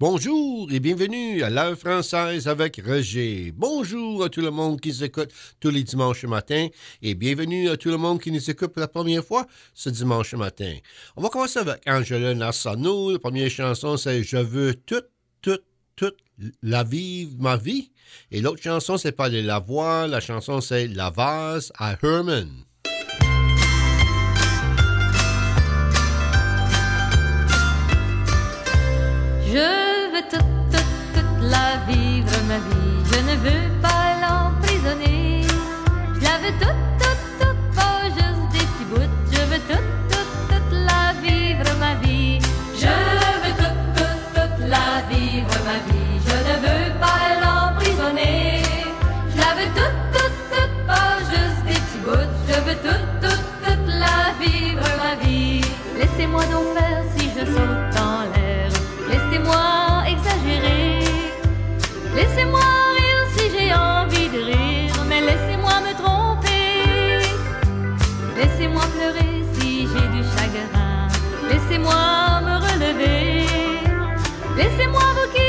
Bonjour et bienvenue à l'heure française avec Roger. Bonjour à tout le monde qui nous écoute tous les dimanches matin et bienvenue à tout le monde qui nous écoute pour la première fois ce dimanche matin. On va commencer avec Angela Nassano. La première chanson, c'est Je veux toute, toute, toute la vivre ma vie. Et l'autre chanson, c'est pas de la voix. La chanson, c'est La vase à Herman. Vivre ma vie. Je ne veux pas l'emprisonner. Je la veux toute, toute, toute, pas juste des petits bouts. Je veux toute, toute, toute la vivre ma vie. Je veux toute, toute, toute la vivre ma vie. Je ne veux pas l'emprisonner. Je la veux toute, toute, toute, pas juste des petits bouts. Je veux toute, toute, toute la vivre ma vie. Laissez-moi donc faire si je saute Laissez-moi me relever. Laissez-moi vous quitter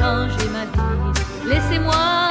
changer ma vie. Laissez-moi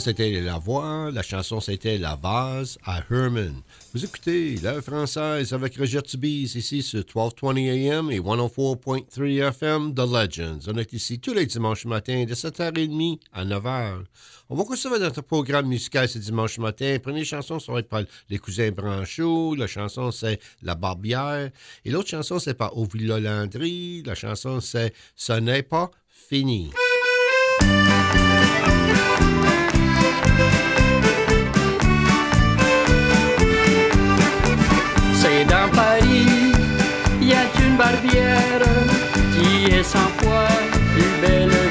c'était La Voix, la chanson, c'était La Vase à Herman. Vous écoutez l'heure française avec Roger Tubis ici sur 1220 AM et 104.3 FM The Legends. On est ici tous les dimanches matins de 7h30 à 9h. On va conserver notre programme musical ce dimanche matin. Première chanson, ça va être par Les Cousins Branchot. La chanson, c'est La Barbière. Et l'autre chanson, c'est par Ovila Landry. La chanson, c'est Ce n'est pas fini. barbière qui est cent fois plus belle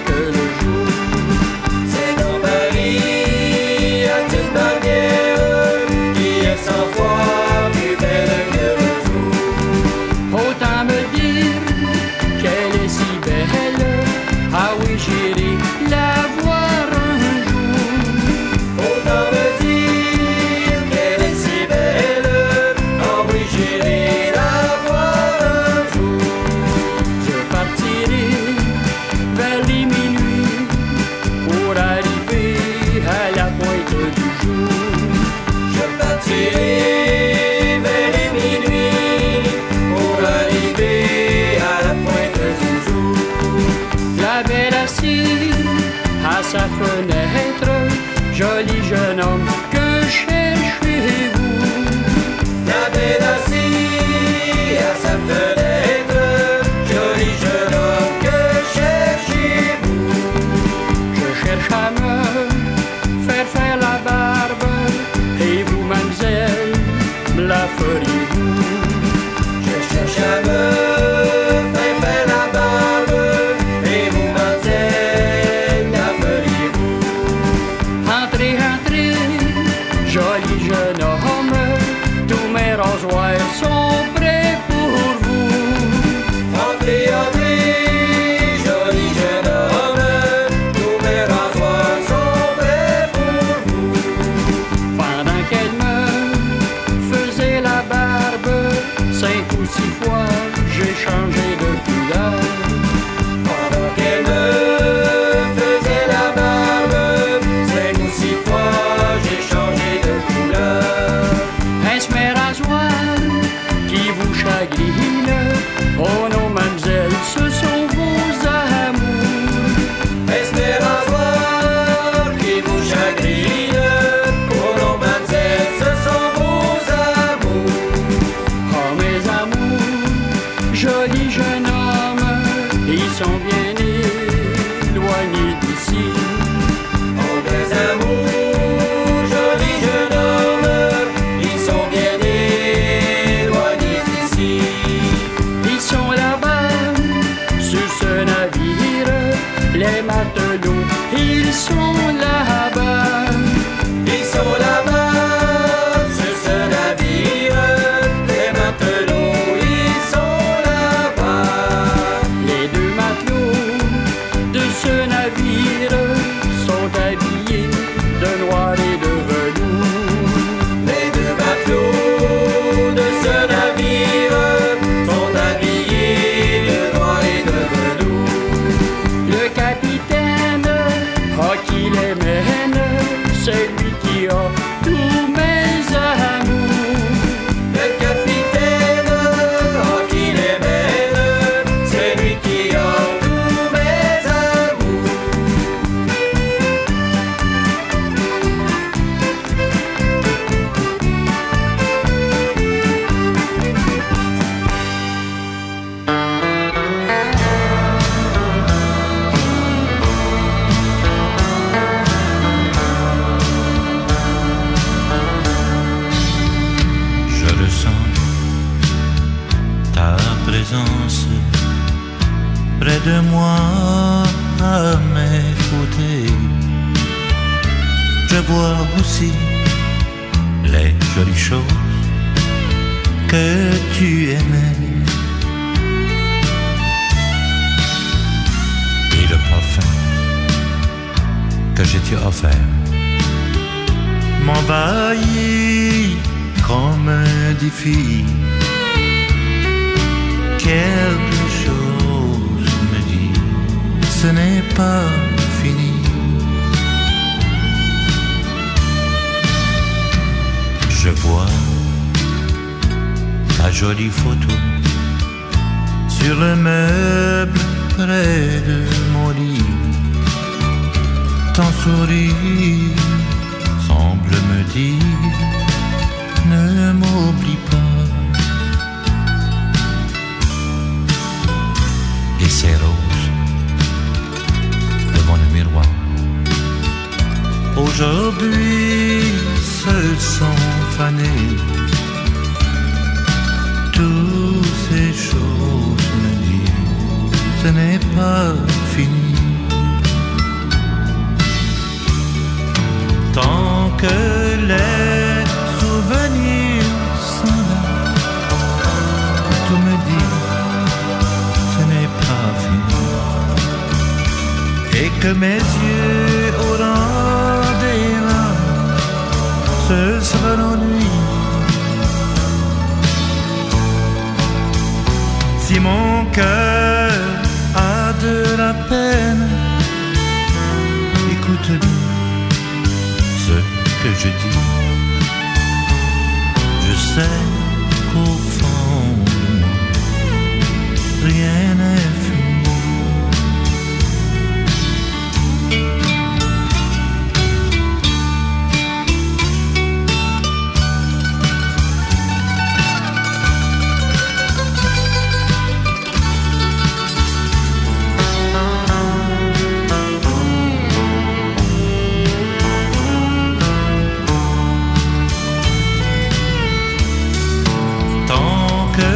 Tant que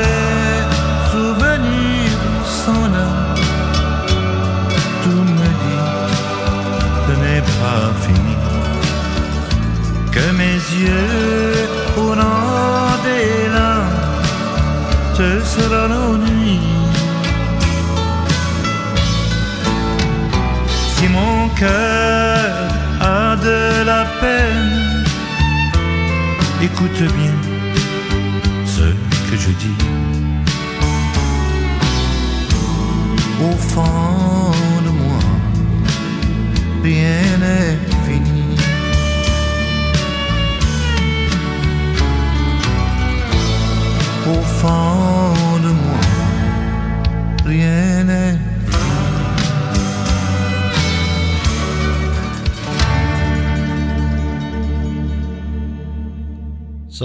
les souvenirs sont là, tout me dit ce n'est pas fini. Que mes yeux auront des larmes, ce sera nos. Si mon cœur a de la peine, écoute bien que je dis. Au fond de moi, rien n'est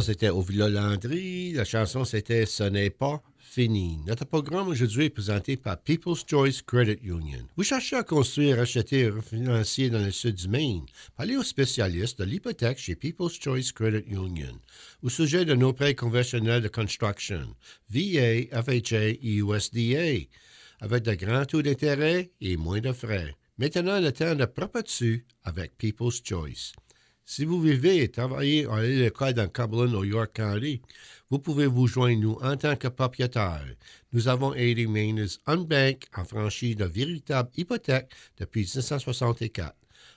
C'était au Villa Landry. La chanson, c'était Ce n'est pas fini. Notre programme aujourd'hui est présenté par People's Choice Credit Union. Vous cherchez à construire, acheter un refinancier dans le sud du Maine? Parlez aux spécialistes de l'hypothèque chez People's Choice Credit Union. Au sujet de nos prêts conventionnels de construction, VA, FHA et USDA, avec de grands taux d'intérêt et moins de frais. Maintenant, le temps de propre dessus avec People's Choice. Si vous vivez et travaillez à l'école dans Cumberland au York County, vous pouvez vous joindre nous en tant que propriétaire. Nous avons aidé Mainers Unbank à franchir de véritables hypothèques depuis 1964.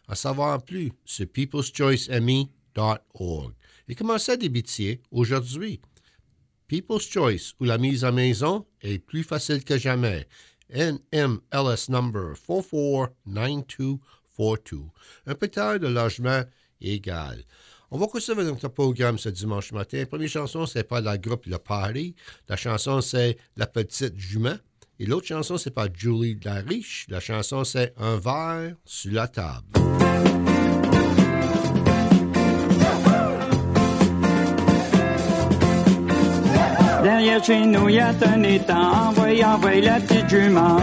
À savoir plus sur peopleschoiceme.org. Et commencez à débiter aujourd'hui? People's Choice, où la mise en maison est plus facile que jamais. NMLS number 449242. Un pétard de logement On va continuer notre programme ce dimanche matin. La première chanson, c'est pas la groupe Le Party. La chanson, c'est La Petite Jument. Et l'autre chanson, c'est pas Julie la Riche. La chanson, c'est Un verre sur la table. Derrière chez nous, y a un étang, envoyez, envoyez la petite jument.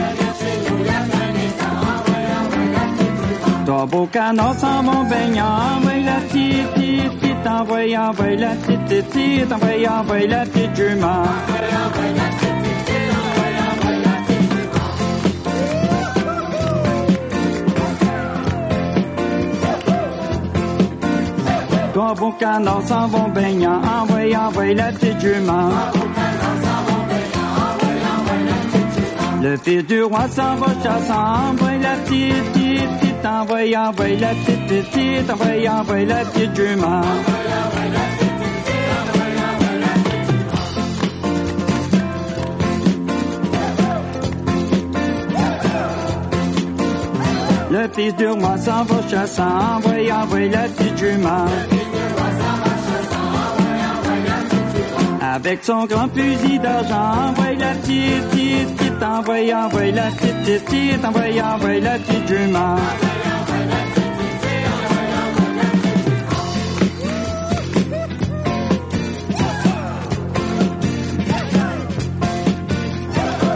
Trois beaux canards s'en vont baignant, envoyez la petite, petite, petite, envoyez la petite, petite, envoyez la petite jument. Trois beaux canards s'en vont baignant, envoyez, envoyez la petite jument. Le fils du roi s'en va chassant, envoyez la petite, envoyez, envoyez la petite, petite, envoyez, envoyez la petite jument. Le fils du roi s'en va chassant, envoyez, envoyez la petite jument. Avec son grand fusil d'argent, envoie la petite, petite, petite, envoie, envoie la petite, petite, petite, envoie, envoie la petite jument.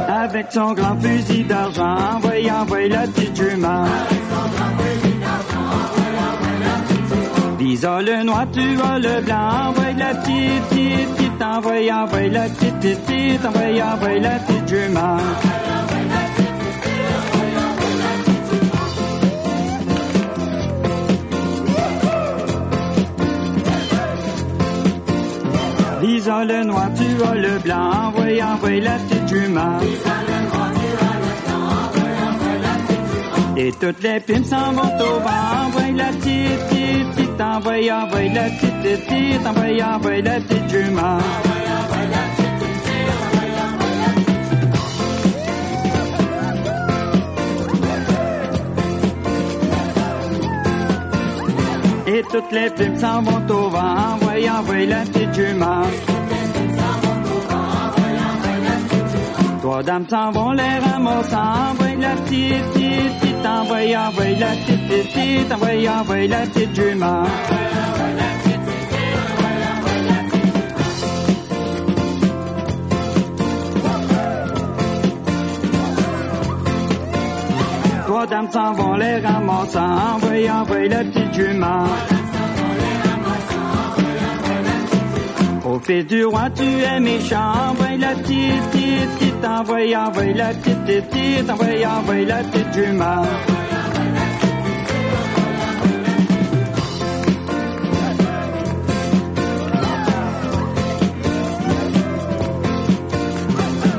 Avec son grand fusil d'argent, envoie, envoie la petite jument. Visa le noir, tu as le blanc, envoie la petite, petite, petite, envoie, envoie la petite, petite, petite, envoie, envoie la petite jument. Visa le noir, tu as le blanc, envoie, envoie la petite jument. Et toutes les pimes s'en vont au vent, envoie la petite, petite, petite, envoie, envoie la petite, petite, envoie, la petite jument. Et toutes les plumes s'en vont au vent, envoie, la petite jument. Trois dames s'en vont les ramassant, envoie la petite, envoie, envoie la petite, petite, envoie, envoie la petite jument. Trois dames s'en vont les ramassant, envoie, envoie la petite jument. Au fils du roi, tu es méchant, envoie la petite, petite, petite, envoie, envoie la petite, petite, petite, envoie, envoie la petite jument.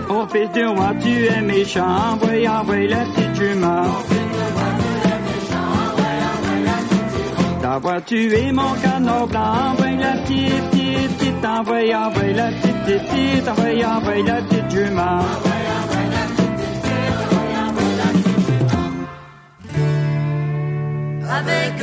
Au fils du roi, tu es méchant, envoie, envoie la petite jument. D'avoir tué mon canot blanc, envoie la petite, petite, petite, envoie, envoie la petite, petite, petite, envoie, envoie la petite Avec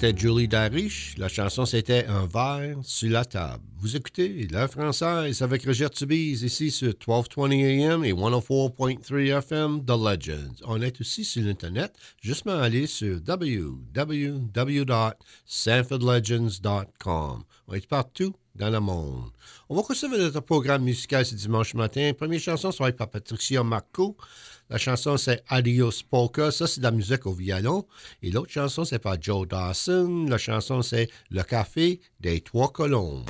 c'était Julie Dariche. La chanson, c'était Un verre sur la table. Vous écoutez La Française avec Roger Tubise ici sur 1220 AM et 104.3 FM The Legends. On est aussi sur l'Internet. Justement, allez sur www.sanfordlegends.com. On est partout dans le monde. On va continuer notre programme musical ce dimanche matin. Première chanson, être par Patricia Marco. La chanson, c'est Adios Polka. Ça, c'est de la musique au violon. Et l'autre chanson, c'est par Joe Dawson. La chanson, c'est Le Café des Trois Colombes.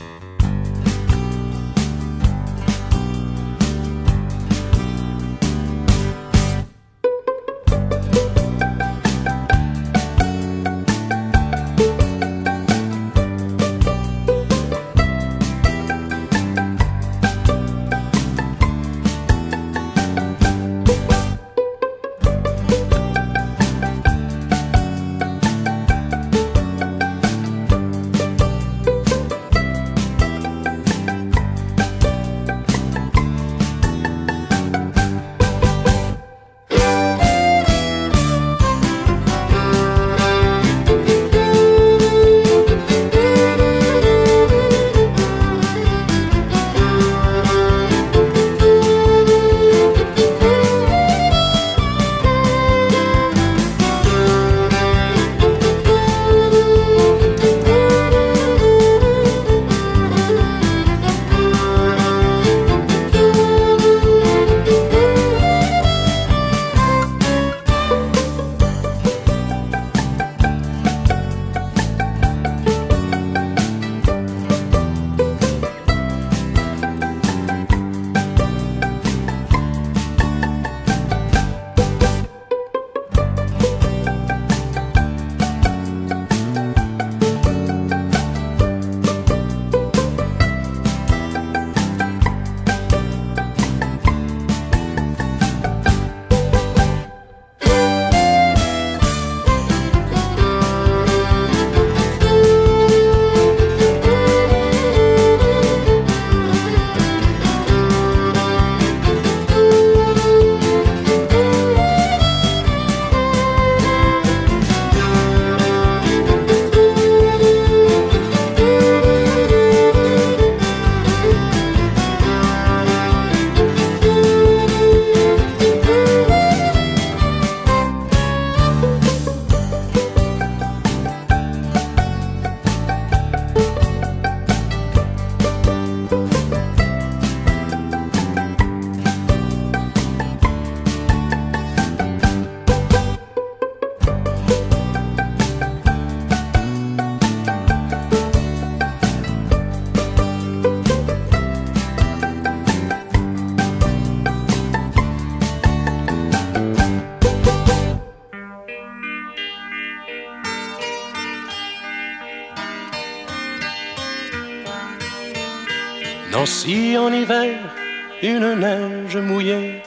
Une neige mouillée,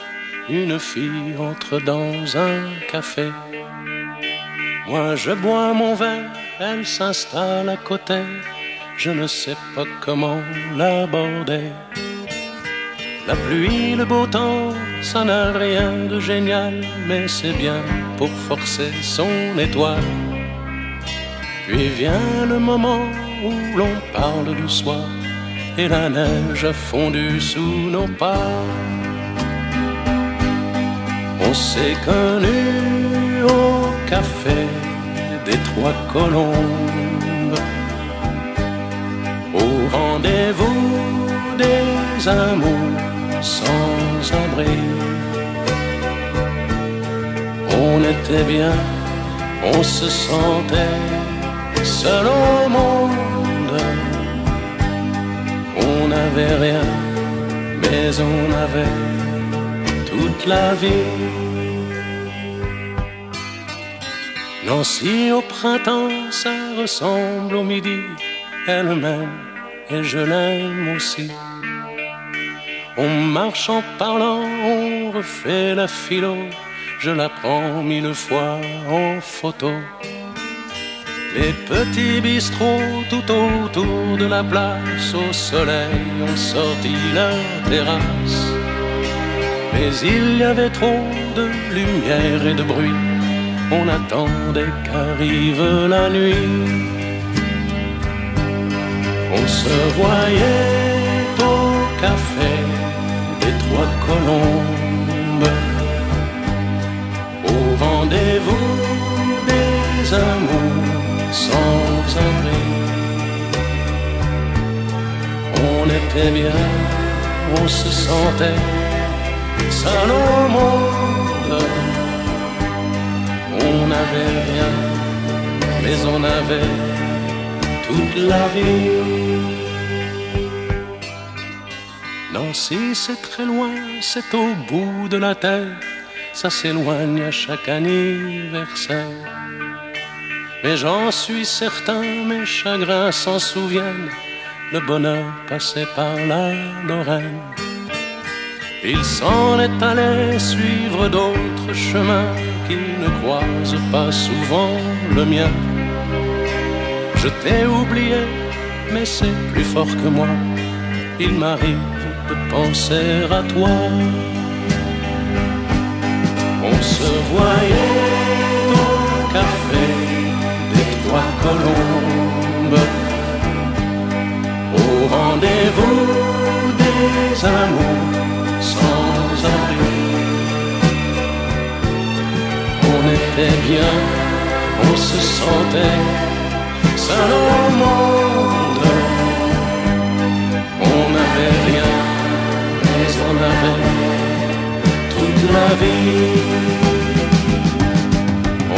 une fille entre dans un café. Moi je bois mon verre, elle s'installe à côté, je ne sais pas comment l'aborder. La pluie, le beau temps, ça n'a rien de génial, mais c'est bien pour forcer son étoile. Puis vient le moment où l'on parle du soir et la neige a fondu sous nos pas. On s'est connus au café des Trois Colombes, au rendez-vous des amours sans abri. On était bien, on se sentait seul au monde. N'avait rien, mais on avait toute la vie. Nancy au printemps, ça ressemble au midi. Elle m'aime et je l'aime aussi. On marche en parlant, on refait la philo. Je la prends mille fois en photo. Les petits bistrots tout autour de la place au soleil ont sorti leur terrasse. Mais il y avait trop de lumière et de bruit. on attendait qu'arrive la nuit. On se voyait au café des Trois Colombes, au rendez-vous des amours sans abri. On était bien, on se sentait seul au monde. On n'avait rien, mais on avait toute la vie. Nancy, c'est très loin, c'est au bout de la terre, ça s'éloigne à chaque anniversaire. Mais j'en suis certain, mes chagrins s'en souviennent, le bonheur passait par la Lorraine. Il s'en est allé suivre d'autres chemins qui ne croisent pas souvent le mien. Je t'ai oublié, mais c'est plus fort que moi. Il m'arrive de penser à toi. On se voyait Trois Colombes, au rendez-vous des amours sans abri. On était bien, on se sentait seul au monde. On n'avait rien, mais on avait toute la vie.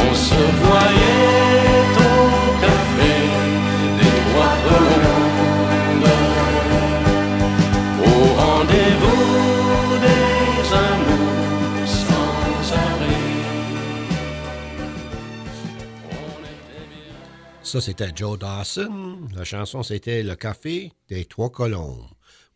On se voyait Ça, c'était Joe Dawson. La chanson, c'était Le Café des Trois Colombes.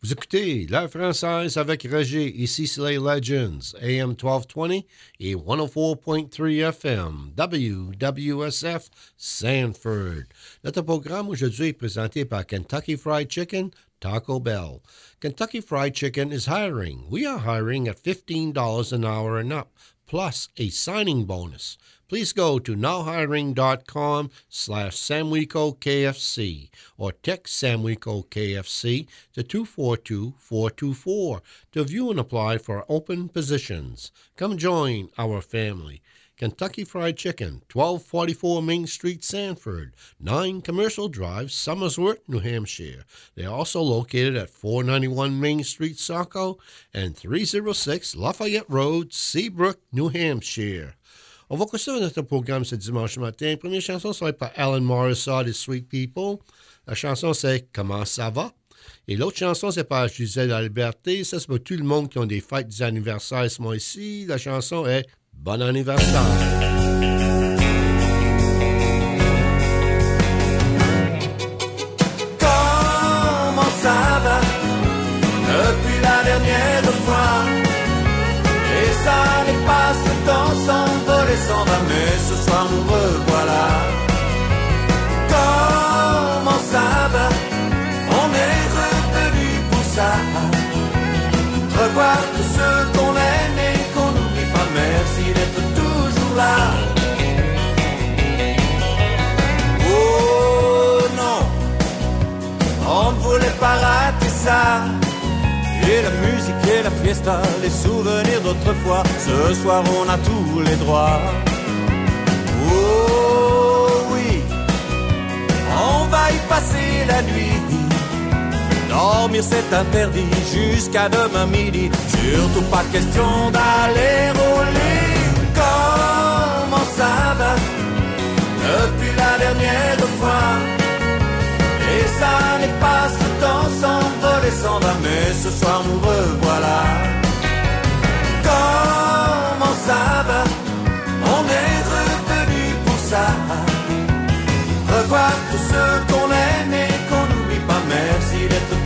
Vous écoutez l'heure française avec Roger. Ici, c'est Legends, AM 1220 et 104.3 FM, WWSF, Sanford. Notre programme aujourd'hui est présenté par Kentucky Fried Chicken, Taco Bell. Kentucky Fried Chicken is hiring. We are hiring at $15 an hour and up, plus a signing bonus. Please go to nowhiring.com slash SamWecoKFC or text SamWecoKFC to 242-424 to view and apply for open positions. Come join our family. Kentucky Fried Chicken, 1244 Main Street, Sanford, 9 Commercial Drive, Somersworth, New Hampshire. They are also located at 491 Main Street, Saco, and 306 Lafayette Road, Seabrook, New Hampshire. On va continuer notre programme ce dimanche matin. Première chanson sera par Alan Morissette des Sweet People. La chanson, c'est Comment ça va? Et l'autre chanson, c'est par Gisèle Alberté. Ça, c'est pour tout le monde qui ont des fêtes d'anniversaire ce mois-ci. La chanson est Bon anniversaire. S'en va Mais ce soir nous revoilà. Comment ça va? On est revenu pour ça Revoir tous ceux qu'on aime et qu'on n'oublie pas. Merci d'être toujours là. Oh non on ne voulait pas rater ça. Et la musique et la fiesta, les souvenirs Ce soir, on a tous les droits. Oh oui, on va y passer la nuit. Dormir c'est interdit jusqu'à demain midi. Surtout pas question d'aller lit. Comment ça va? Depuis la dernière fois? Et ça n'est pas ce temps s'envoler s'en va Mais ce soir nous revoilà Comment ça va. On est revenu pour ça. Revoir tous ceux qu'on aime et qu'on n'oublie pas. Merci d'être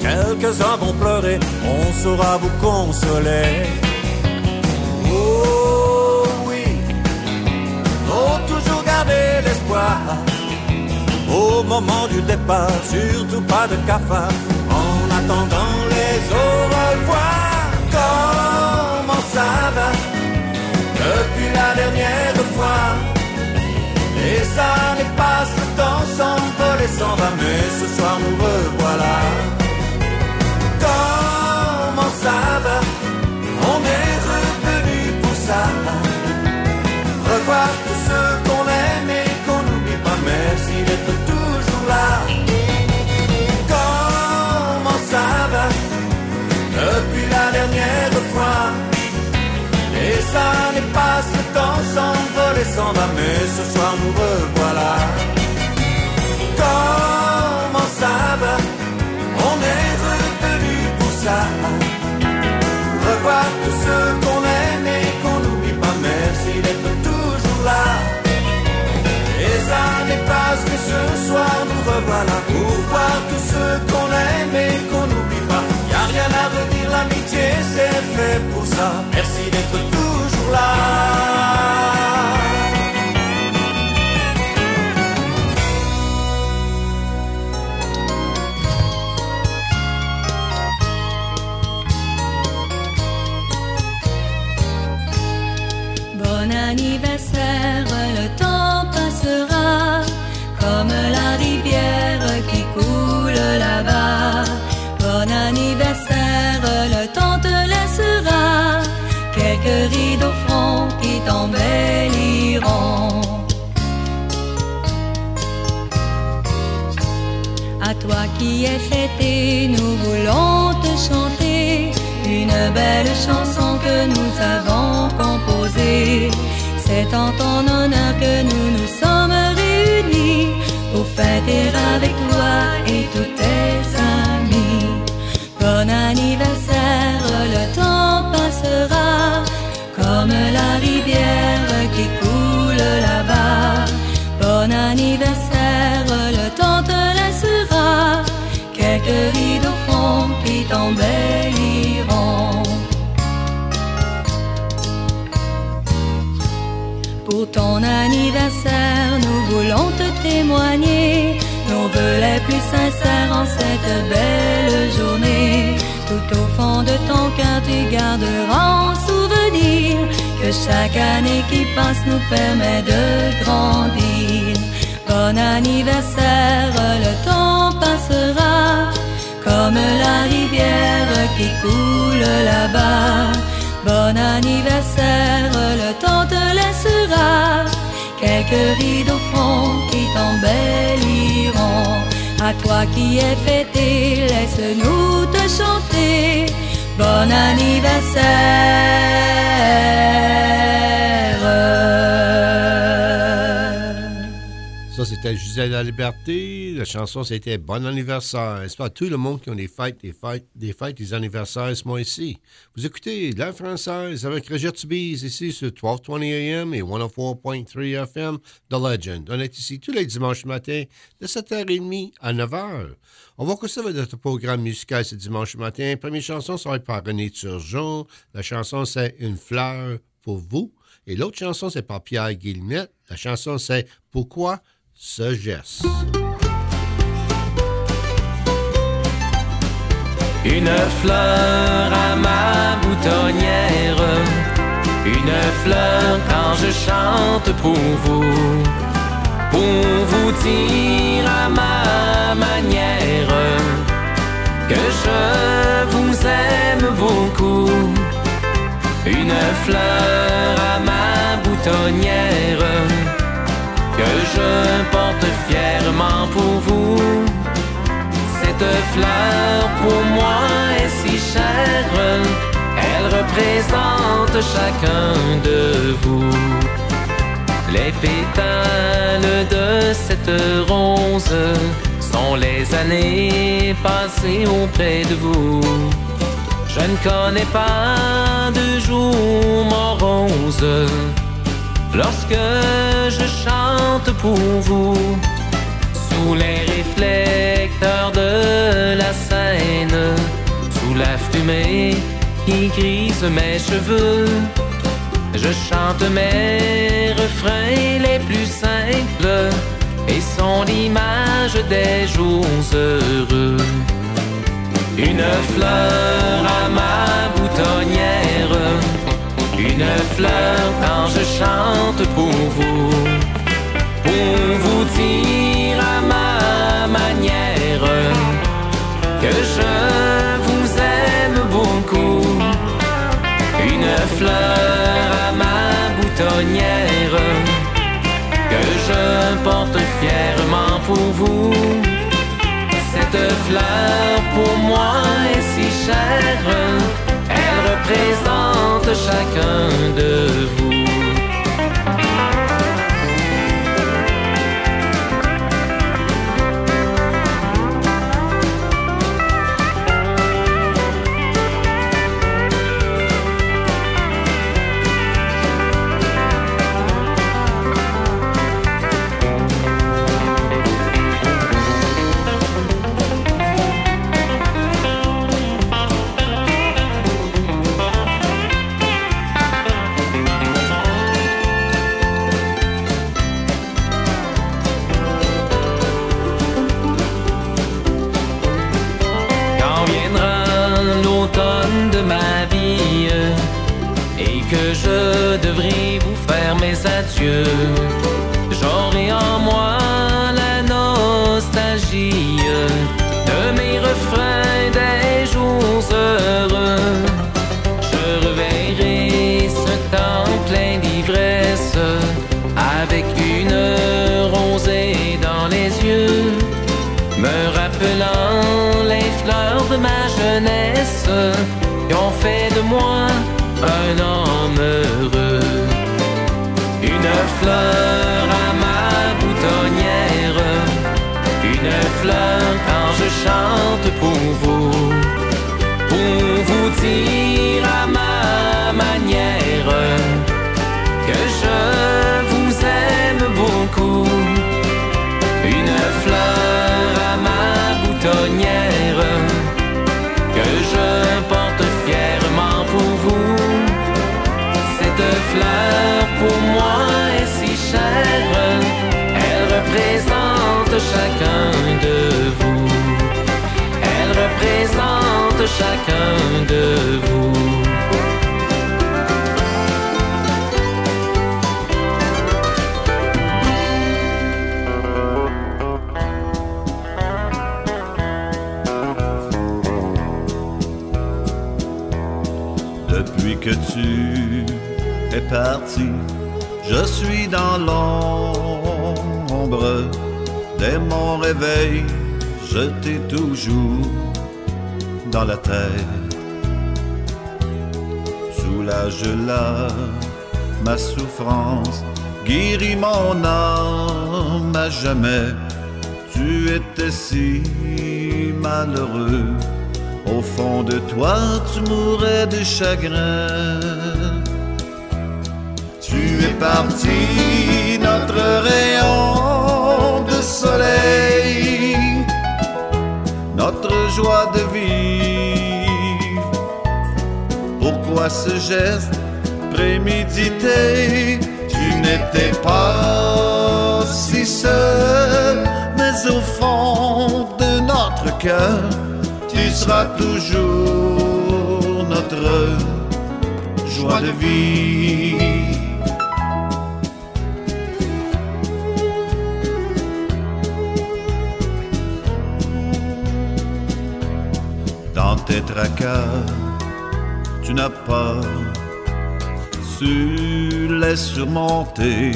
quelques-uns vont pleurer, on saura vous consoler. Oh oui, faut toujours garder l'espoir. Au moment du départ, surtout pas de cafard, en attendant les au revoir. Comment ça va? Depuis la dernière fois? Et ça n'est pas temps s'envole et s'en va, mais ce soir nous revoilà. Comment ça va? On est revenu pour ça. Revoir tous ceux qu'on aime et qu'on n'oublie pas, merci d'être toujours là. Comment ça va? Depuis la dernière fois. Et ça n'est pas ce temps s'envole et s'en va, mais ce soir nous revoilà. Comment ça va On est revenu pour ça. Revoir tous ceux qu'on aime et qu'on n'oublie pas, merci d'être toujours là. Les années passent, mais ce soir nous revoilà pour voir tous ceux qu'on aime et qu'on n'oublie pas. Y a rien à redire, l'amitié c'est fait pour ça. Merci d'être toujours là. Qui es fêté, nous voulons te chanter une belle chanson que nous avons composée. C'est en ton honneur que nous nous sommes réunis pour fêter avec toi et tous tes amis. Bon anniversaire, le temps passera comme la rivière au fond qui t'embelliront. Pour ton anniversaire, nous voulons te témoigner nos vœux les plus sincères en cette belle journée. Tout au fond de ton cœur, tu garderas en souvenir que chaque année qui passe nous permet de grandir. Bon anniversaire, le temps passera comme la rivière qui coule là-bas. Bon anniversaire, le temps te laissera quelques rides au fond qui t'embelliront. À toi qui es fêté, laisse-nous te chanter. Bon anniversaire. Ça, c'était Gisèle La Liberté. La chanson, c'était Bon anniversaire. C'est pas? Tout le monde qui a des fêtes, des fêtes, des fêtes, des anniversaires ce mois-ci. Vous écoutez La Française avec Roger Tubise ici sur 1220 AM et 104.3 FM The Legend. On est ici tous les dimanches matin de 7h30 à 9h. On va avec notre programme musical ce dimanche matin. Première chanson, ça par René Turgeon. La chanson, c'est Une fleur pour vous. Et l'autre chanson, c'est par Pierre Guillemette. La chanson, c'est Pourquoi ce geste? Une fleur à ma boutonnière, une fleur quand je chante pour vous, pour vous dire à ma manière que je vous aime beaucoup. Une fleur à ma boutonnière que je porte fièrement pour vous. Cette fleur pour moi est si chère, elle représente chacun de vous. Les pétales de cette rose sont les années passées auprès de vous. Je ne connais pas de jour morose lorsque je chante pour vous sous les réflecteurs de la fumée qui grise mes cheveux. Je chante mes refrains les plus simples et sont l'image des jours heureux. Une fleur à ma boutonnière, une fleur quand je chante pour vous, pour vous dire à ma manière que je vous aime beaucoup. Une fleur à ma boutonnière que je porte fièrement pour vous. Cette fleur pour moi est si chère, elle représente chacun de vous. De vivre. Pourquoi ce geste prémédité? Tu n'étais pas si seul, mais au fond de notre cœur, tu seras toujours notre joie de vie. Tu n'as pas su les surmonter.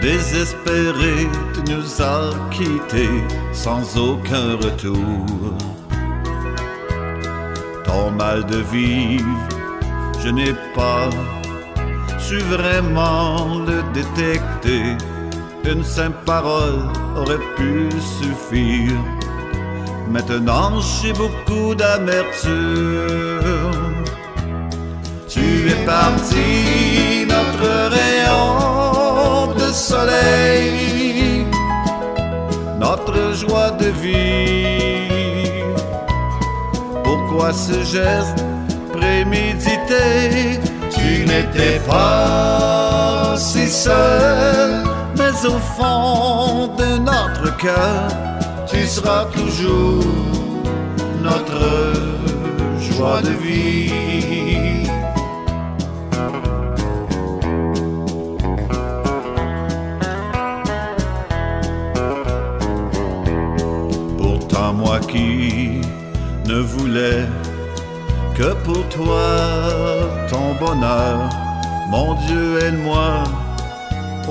Désespéré, tu nous as quittés sans aucun retour. Ton mal de vivre, je n'ai pas su vraiment le détecter. Une simple parole aurait pu suffire. Maintenant j'ai beaucoup d'amertume. Tu es parti, notre rayon de soleil, notre joie de vie. Pourquoi ce geste prémédité? Tu n'étais pas si seul, mais au fond de notre cœur, tu seras toujours notre joie de vie. Pourtant moi qui ne voulais que pour toi ton bonheur, mon Dieu aide-moi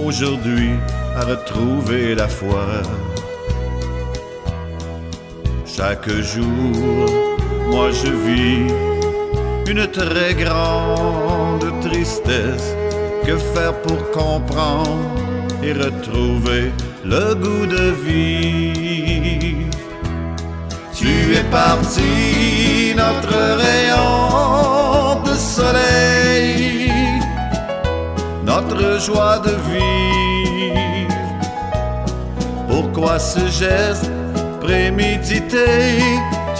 aujourd'hui à retrouver la foi. Chaque jour, moi je vis une très grande tristesse. Que faire pour comprendre et retrouver le goût de vivre? Tu es parti, notre rayon de soleil, notre joie de vivre. Pourquoi ce geste prémédité?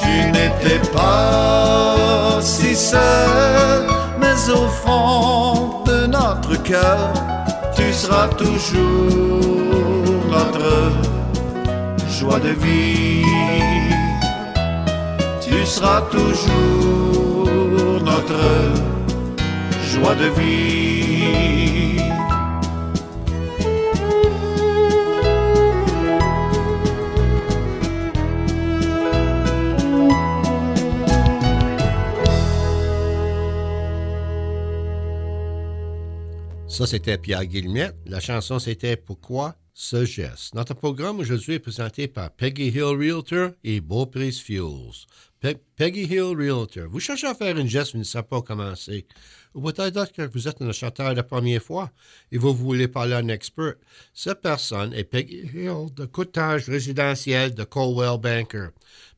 Tu n'étais pas si seul, mais au fond de notre cœur, tu seras toujours notre joie de vivre tu seras toujours notre joie de vie. Ça, c'était Pierre Guillemette. La chanson, c'était Pourquoi ce geste? Notre programme aujourd'hui est présenté par Peggy Hill Realtor et Beauprise Fuels. Pe- Peggy Hill Realtor. Vous cherchez à faire une geste, vous ne savez pas commencer. Ou peut-être que vous êtes un acheteur la première fois et vous voulez parler à un expert. Cette personne est Peggy Hill de coûtage résidentiel de Colwell Banker.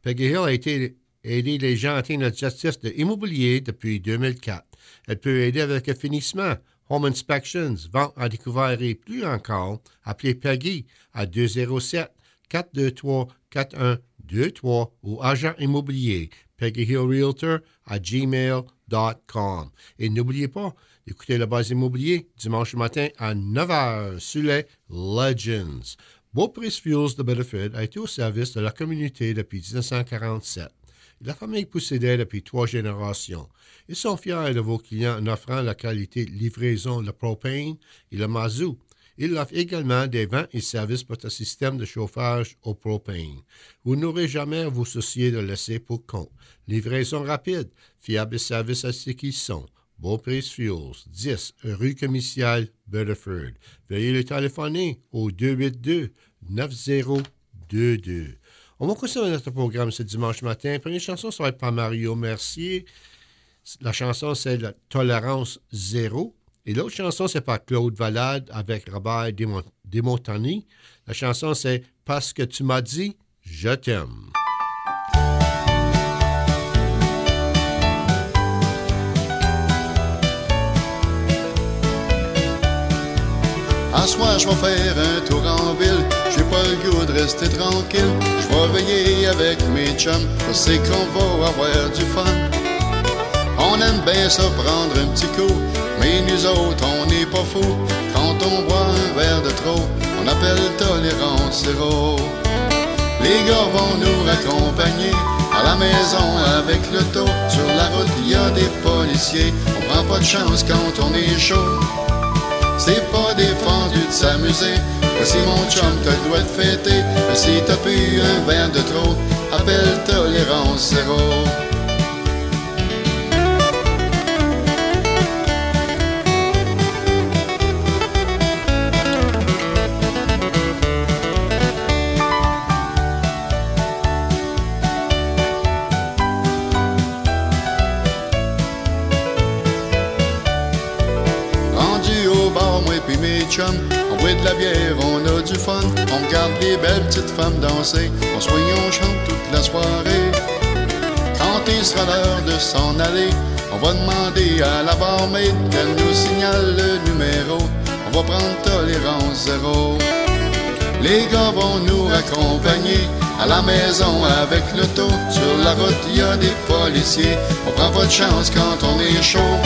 Peggy Hill a été aider les gens à atteindre justice de l'immobilier depuis 2004. Elle peut aider avec le finissement, home inspections, vente à découvert et plus encore. Appelez Peggy à 207 423 4123 ou agent immobilier Peggy Hill Realtor à gmail.com. Et n'oubliez pas d'écouter la base immobilier dimanche matin à 9h sur les Legends. Beaupris Fuels de Bedford a été au service de la communauté depuis 1947. La famille possédait depuis trois générations. Ils sont fiers de vos clients en offrant la qualité de livraison, le propane et le mazout. Ils offrent également des ventes et services pour un système de chauffage au propane. Vous n'aurez jamais à vous soucier de laisser pour compte. Livraison rapide, fiable et service à ce qu'ils sont. Beaupris Fuels, 10 rue Commerciale, Bedford. Veuillez le téléphoner au 282-9022. On va continuer notre programme ce dimanche matin. La première chanson, ça va être par Mario Mercier. La chanson, c'est la Tolérance Zéro. Et l'autre chanson, c'est par Claude Valade avec Robert Desmont- Desmontagny. La chanson, c'est Parce que tu m'as dit, je t'aime. En soir, je vais faire un tour en ville. Pas le goût de rester tranquille. Je vais veiller avec mes chums. Je sais qu'on va avoir du fun. On aime bien ça prendre un petit coup. Mais nous autres, on n'est pas fous. Quand on boit un verre de trop, on appelle tolérance zéro. Les gars vont nous raccompagner à la maison avec le taux. Sur la route, il y a des policiers. On prend pas de chance quand on est chaud. C'est pas défendu de s'amuser. Voici mon chum, t'as le droit de fêter. Si t'as pu un verre de trop, appelle tolérance zéro. On boit de la bière, on a du fun. On regarde les belles petites femmes danser, on réunit, on chante toute la soirée. Quand il sera l'heure de s'en aller, on va demander à la barmaid qu'elle nous signale le numéro. On va prendre tolérance zéro. Les gars vont nous accompagner À la maison avec l'auto, sur la route y a des policiers. On prend pas de chance quand on est chaud.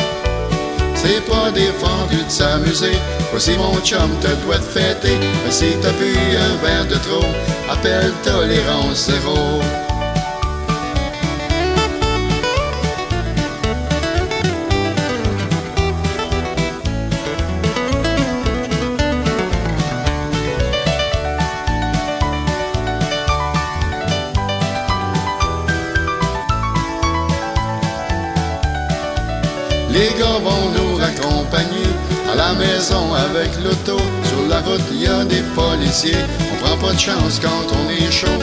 C'est pas défendu de s'amuser. Voici mon chum, te doit te fêter. Mais si t'as bu un verre de trop, appelle tolérance zéro. Les gars vont nous raccompagner la maison avec l'auto. Sur la route, il y a des policiers. On prend pas de chance quand on est chaud.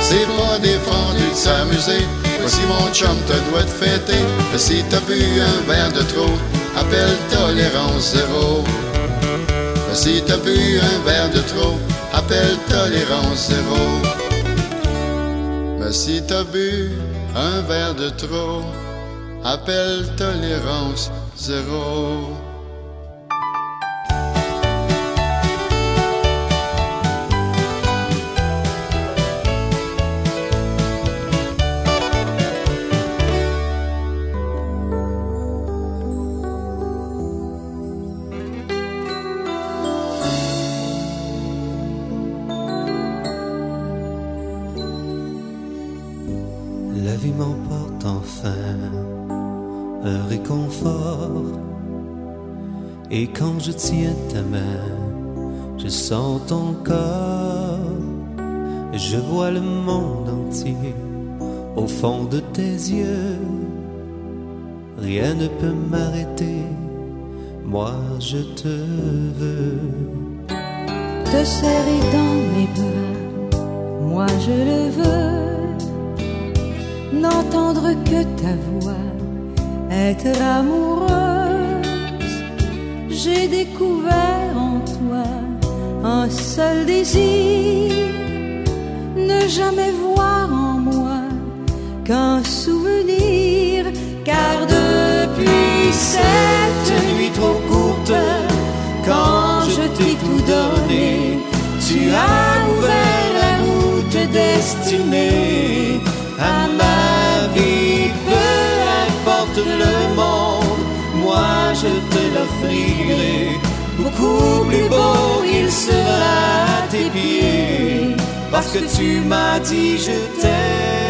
C'est pas défendu de s'amuser. Voici mon chum, te doit te fêter. Mais si t'as bu un verre de trop, appelle tolérance zéro. Mais si t'as bu un verre de trop, appelle tolérance zéro. Mais si t'as bu un verre de trop, appelle tolérance zéro. De tes yeux. Rien ne peut m'arrêter, moi je te veux. te serrer dans mes bras, moi je le veux, n'entendre que ta voix, être amoureuse. J'ai découvert en toi un seul désir, ne jamais voir qu'un souvenir, car depuis cette nuit trop courte, quand je t'ai tout donné, tu as ouvert la route destinée à ma vie. Peu importe le monde, moi je te l'offrirai. Beaucoup plus beau il sera à tes pieds, parce que tu m'as dit je t'aime.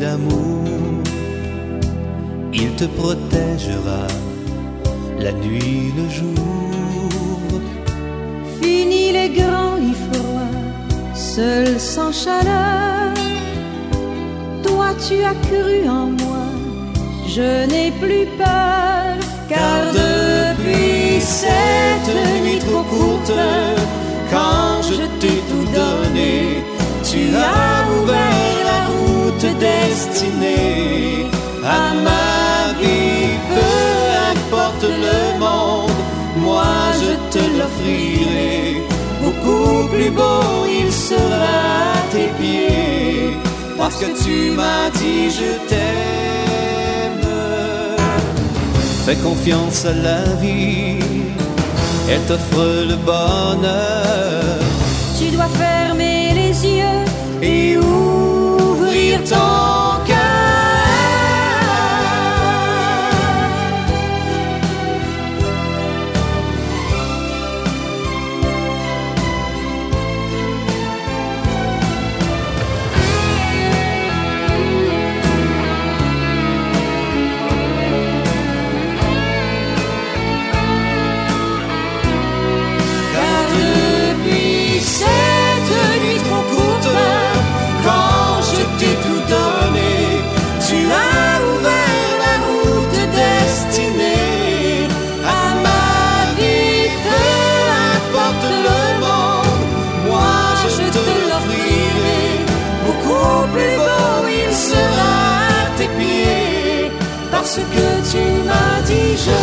D'amour. Il te protégera la nuit, le jour. Fini les grands lits froids, seul sans chaleur. Toi tu as cru en moi, je n'ai plus peur, car depuis cette nuit trop courte, Quand je t'ai tout donné, tu as route destinée à ma vie. Peu importe le monde, moi je te l'offrirai. Beaucoup plus beau il sera à tes pieds, parce que tu m'as dit je t'aime. Fais confiance à la vie, elle t'offre le bonheur. tu dois fermer les yeux et ouvrir ton tes pieds, parce que tu m'as dit je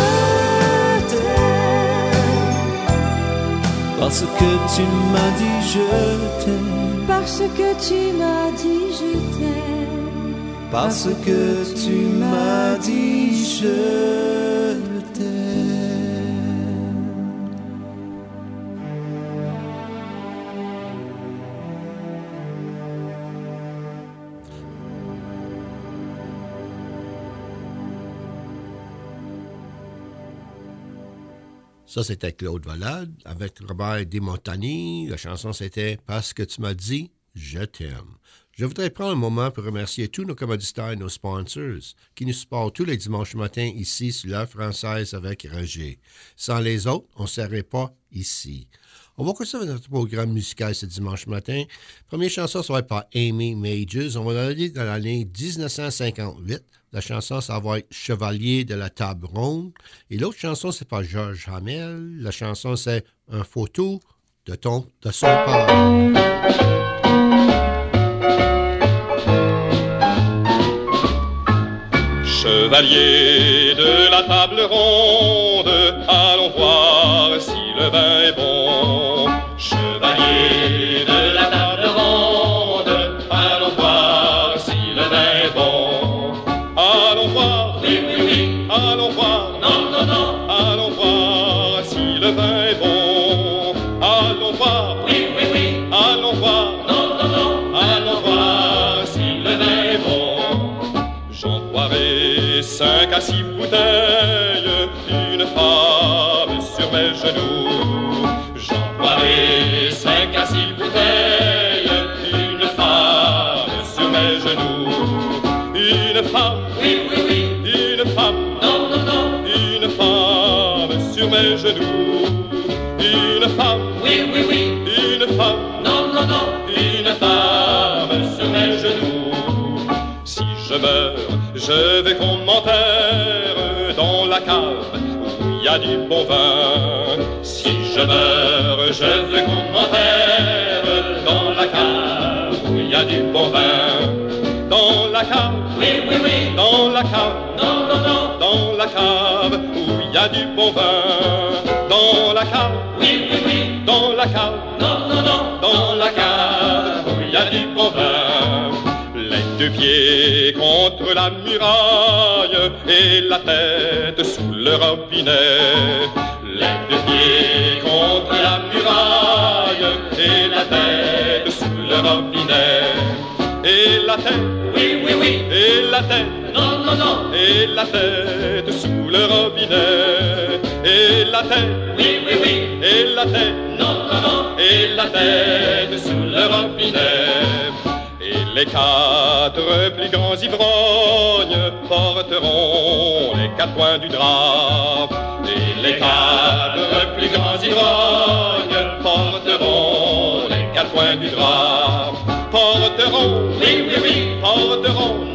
t'aime. Parce que tu m'as dit je t'aime. parce que tu m'as dit je t'aime. parce que tu m'as dit je t'aime. Ça, c'était Claude Valade avec Robert Desmontagny. La chanson, c'était Parce que tu m'as dit, je t'aime. Je voudrais prendre un moment pour remercier tous nos commanditaires et nos sponsors qui nous supportent tous les dimanches matins ici sur l'heure française avec Roger. Sans les autres, on ne serait pas ici. On va continuer notre programme musical ce dimanche matin. Première chanson, ça va être par Amy Majors. On va aller dans l'année 1958. La chanson, ça va être Chevalier de la table ronde. Et l'autre chanson, c'est par Georges Hamel. La chanson, c'est Un photo de ton, de son père. Chevalier de la table ronde, genoux. Une femme, oui, oui, oui, une femme, non, non, non, une femme sur mes genoux. Si je meurs, je vais qu'on m'enterre dans la cave où il y a du bon vin. Si je meurs, je veux qu'on m'enterre dans la cave où il y a du bon vin. Dans la cave, oui, oui, oui, dans la cave, non, non, non, dans la cave y a du bon vin. Dans la cave, oui, oui, oui, dans la cave, non, non, non, dans la cave il y a du bon vin. Les deux pieds contre la muraille et la tête sous le robinet. Les deux pieds contre la muraille et la tête sous le robinet. Et la tête, oui, oui, oui, et la tête, non, non, non, et la tête sous le robinet. Et la tête, oui, oui, oui, et la tête, non, non, non, et la tête sous le robinet. Et les quatre plus grands ivrognes porteront les quatre coins du drap. Et les quatre plus grands ivrognes porteront les quatre coins du drap. Porteront, oui, oui, oui, porteront,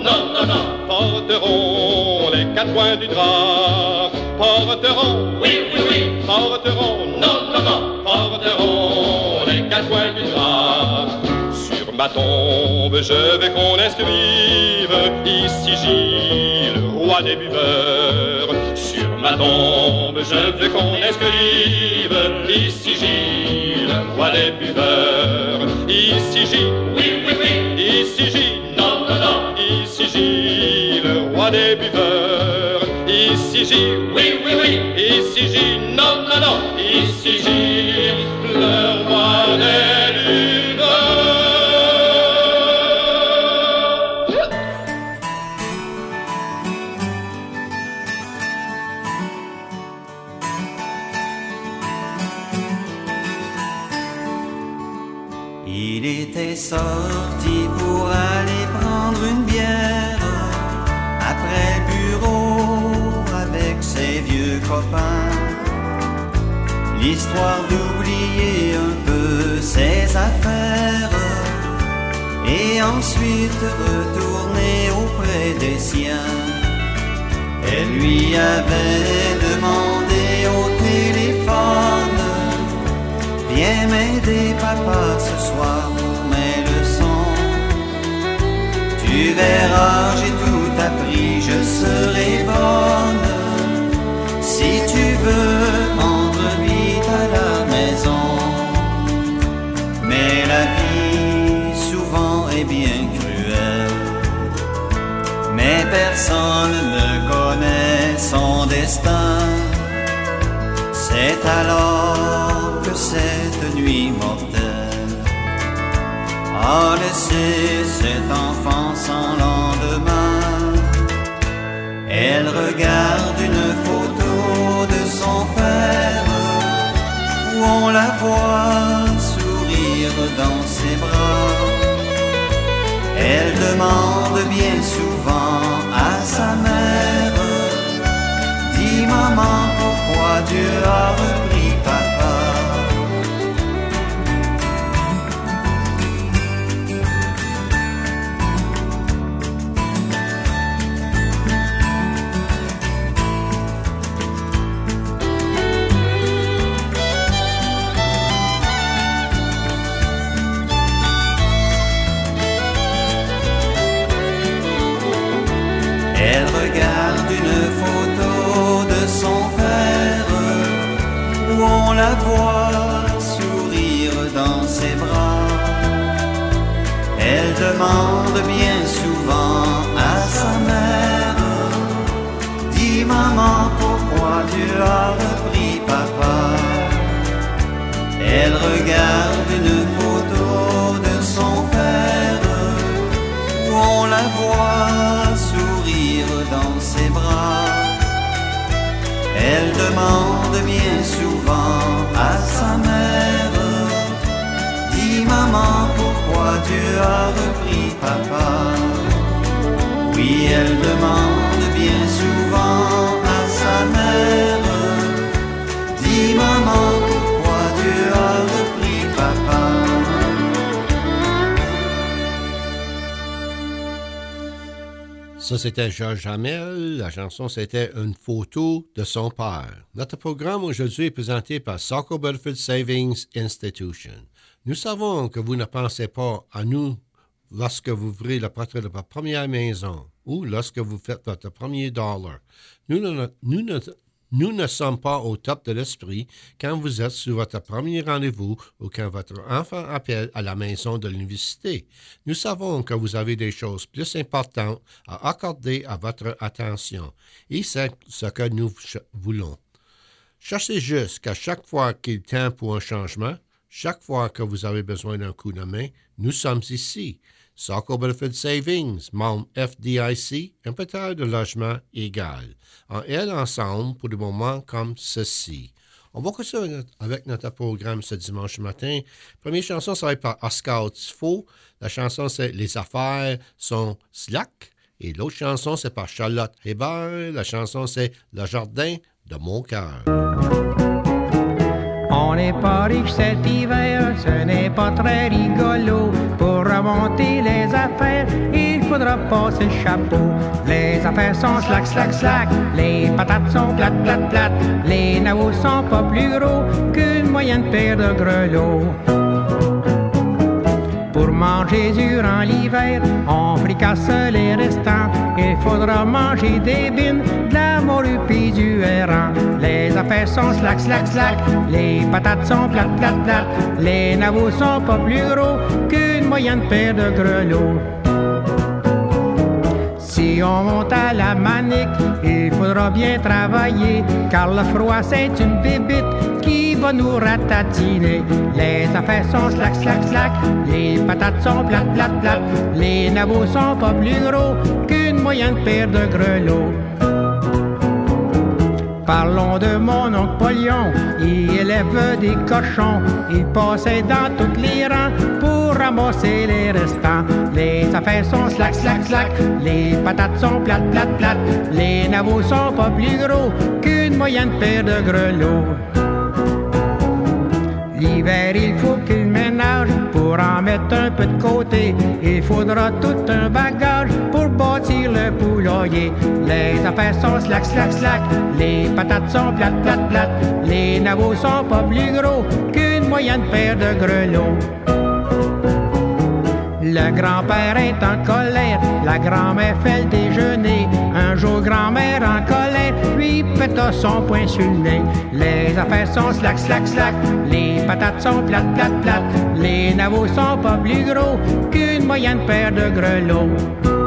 du drap. Porteront, oui, oui, oui, porteront, non, non, non, porteront les quatre coins du drap. Sur ma tombe, je vais qu'on inscrive ici Gilles, roi des buveurs. Sur ma tombe, je veux qu'on inscrive ici Gilles, roi des buveurs. Ici Gilles, oui, oui, oui, ici Gilles, non, non, non, ici Gilles, roi des buveurs. Ici Gilles, oui, oui, L'histoire d'oublier un peu ses affaires et ensuite retourner auprès des siens. Elle lui avait demandé au téléphone Viens m'aider papa ce soir pour mes leçons Tu verras j'ai tout appris je serai bonne Si tu veux mais personne ne connaît son destin. C'est alors que cette nuit mortelle a laissé cet enfant sans lendemain. Elle regarde une photo de son père où on la voit sourire dans ses bras. Elle demande bien souvent à sa mère, dis maman pourquoi Dieu a Elle regarde une photo de son père où on la voit sourire dans ses bras. Elle demande bien souvent à sa mère, dis maman pourquoi Dieu a repris papa? Elle regarde une photo de son père où on la voit Elle demande bien souvent à sa mère, dis maman pourquoi Dieu a repris papa? Oui, elle demande bien souvent à sa mère, dis maman Ça, c'était Georges Hamel. La chanson, c'était Une photo de son père. Notre programme aujourd'hui est présenté par Saco Bedford Savings Institution. Nous savons que vous ne pensez pas à nous lorsque vous ouvrez le portrait de votre première maison ou lorsque vous faites votre premier dollar. Nous ne, nous nous ne sommes pas au top de l'esprit quand vous êtes sur votre premier rendez-vous ou quand votre enfant appelle à la maison de l'université. Nous savons que vous avez des choses plus importantes à accorder à votre attention et c'est ce que nous voulons. Cherchez juste qu'à chaque fois qu'il temps pour un changement, chaque fois que vous avez besoin d'un coup de main, nous sommes ici. Saco Bedford Savings, membre FDIC, un prêteur de logement égal. En elle ensemble pour des moments comme ceci. On va continuer avec notre programme ce dimanche matin. Première chanson, ça va être par Oscar Tifo. La chanson, c'est Les affaires sont slack. Et l'autre chanson, c'est par Charlotte Hébert. La chanson, c'est Le jardin de mon cœur. On n'est pas riche cet hiver, ce n'est pas très rigolo. Pour remonter les affaires, il faudra passer chapeau. Les affaires sont slack, slack, slack. Les patates sont plates, plates, plates. Les navos sont pas plus gros qu'une moyenne paire de grelots. Pour manger durant l'hiver, on fricasse les restants. Il faudra manger des bines, de la Les affaires sont slack, slack, slack. Les patates sont plates, plates, plates. Les navos sont pas plus gros qu'une moyenne paire de grelots. Si on monte à la manique, il faudra bien travailler, car le froid c'est une bébite qui va nous ratatiner. Les affaires sont slack, slack, slack, les patates sont plates, plates, plates, les navos sont pas plus gros qu'une moyenne paire de grelots. Parlons de mon oncle Polion, il élève des cochons, il passait dans toutes les rangs pour ramasser les restants. Les affaires sont slack, slack, slack, les patates sont plates, plates, plates, les navos sont pas plus gros qu'une moyenne paire de grelots. L'hiver, il faut ménage pour en mettre un peu de côté. Il faudra tout un bagage pour bâtir le poulailler. Les affaires sont slack, slack, slack. Les patates sont plates, plates, plates. Les navos sont pas plus gros qu'une moyenne paire de grelots. Le grand-père est en colère, la grand-mère fait le déjeuner. Un jour, grand-mère en colère, lui péta son poing sur le nez. Les affaires sont slack, slack, slack, les patates sont plates, plates, plates. Les navos sont pas plus gros qu'une moyenne paire de grelots.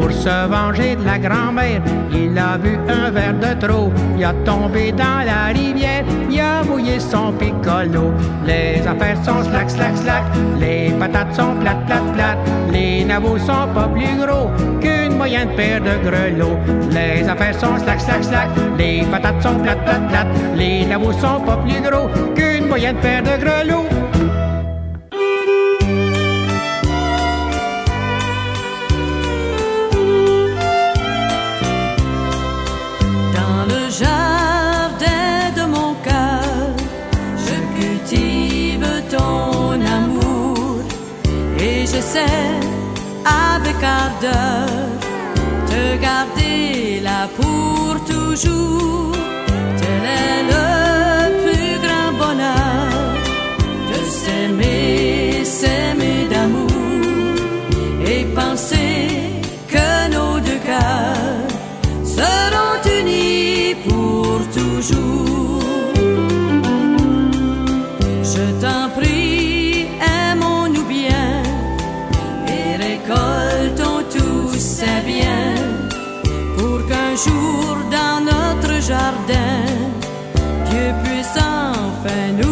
Pour se venger de la grand-mère. Il a vu un verre de trop, il a tombé dans la rivière, il a mouillé son piccolo. Les affaires sont slack, slack, slack, les patates sont plates, plates, plates, les navots sont pas plus gros qu'une moyenne paire de grelots. Les affaires sont slack, slack, slack, les patates sont plates, plates, plates, les navots sont pas plus gros qu'une moyenne paire de grelots. Avec ardeur de garder là pour toujours. Tel est le plus grand bonheur de s'aimer, s'aimer d'amour et penser que nos deux cœurs seront jour dans notre jardin, Dieu puisse enfin nous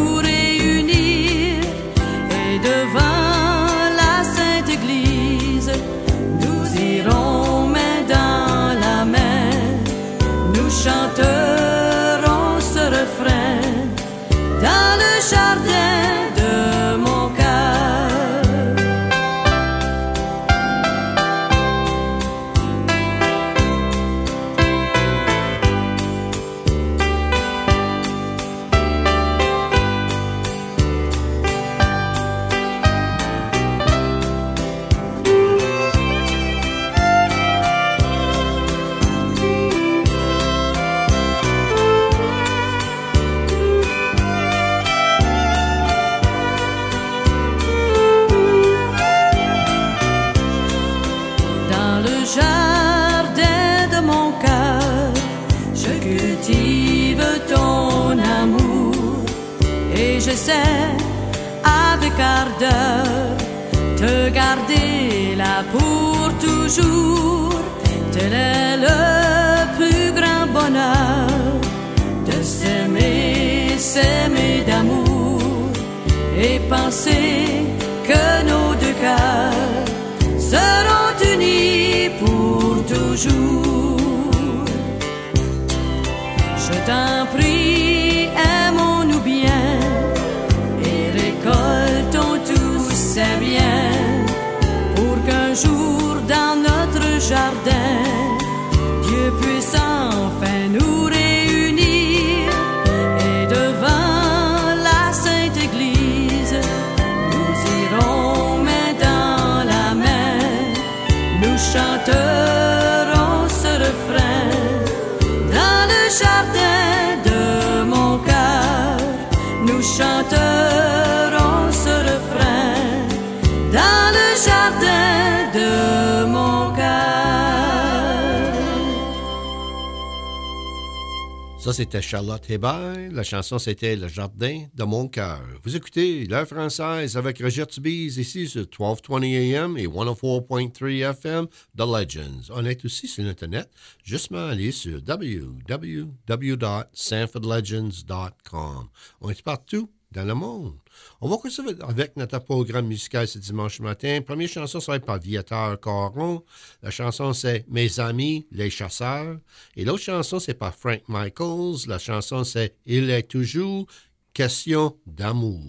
La chanson, c'était Le Jardin de mon cœur. Vous écoutez l'heure française avec Roger Tubise ici sur 1220 AM et 104.3 FM The Legends. On est aussi sur Internet. Justement, allez sur www.sanfordlegends.com. On est partout dans le monde. On va continuer avec notre programme musical ce dimanche matin. Première chanson, ça va être par Viateur Caron. La chanson, c'est Mes amis, les chasseurs. Et l'autre chanson, c'est par Frank Michaels. La chanson, c'est Il est toujours question d'amour.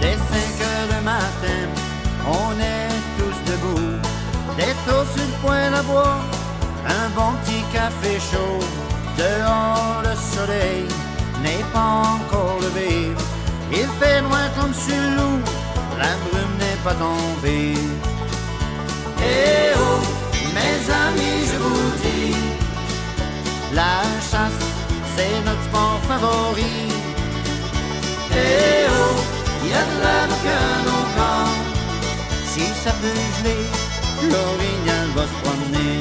Dès 5 heures le matin, on est tous debout. Taux sur le point boire, un bon petit café chaud. Dehors soleil n'est pas encore levé. Il fait loin comme sur loup, la brume n'est pas tombée. Eh oh, mes amis, je vous dis, la chasse, c'est notre sport favori. Eh oh, y a de la boucane au camp. Si ça peut geler, l'orignal va se promener.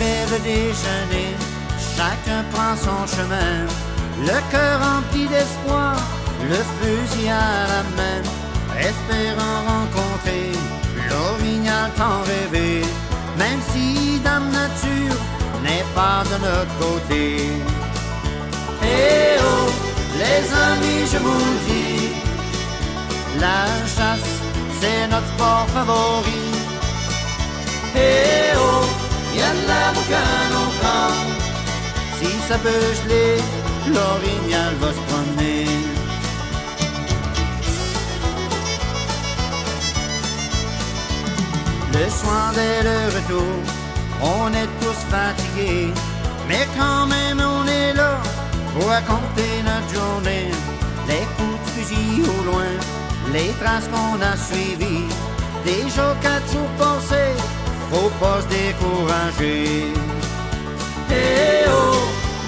Le déjeuner, chacun prend son chemin. le cœur rempli d'espoir, le fusil à la main, espérant rencontrer l'orignal tant rêvé, même si Dame Nature n'est pas de notre côté. Eh oh, les amis, je vous dis, la chasse, c'est notre sport favori. Eh oh, Si ça peut geler, l'orignal va se promener. Le soir dès le retour, on est tous fatigués, mais quand même on est là pour raconter notre journée. Les coups de fusil au loin, les traces qu'on a suivies, déjà quatre jours passés, faut pas se décourager. Eh oh,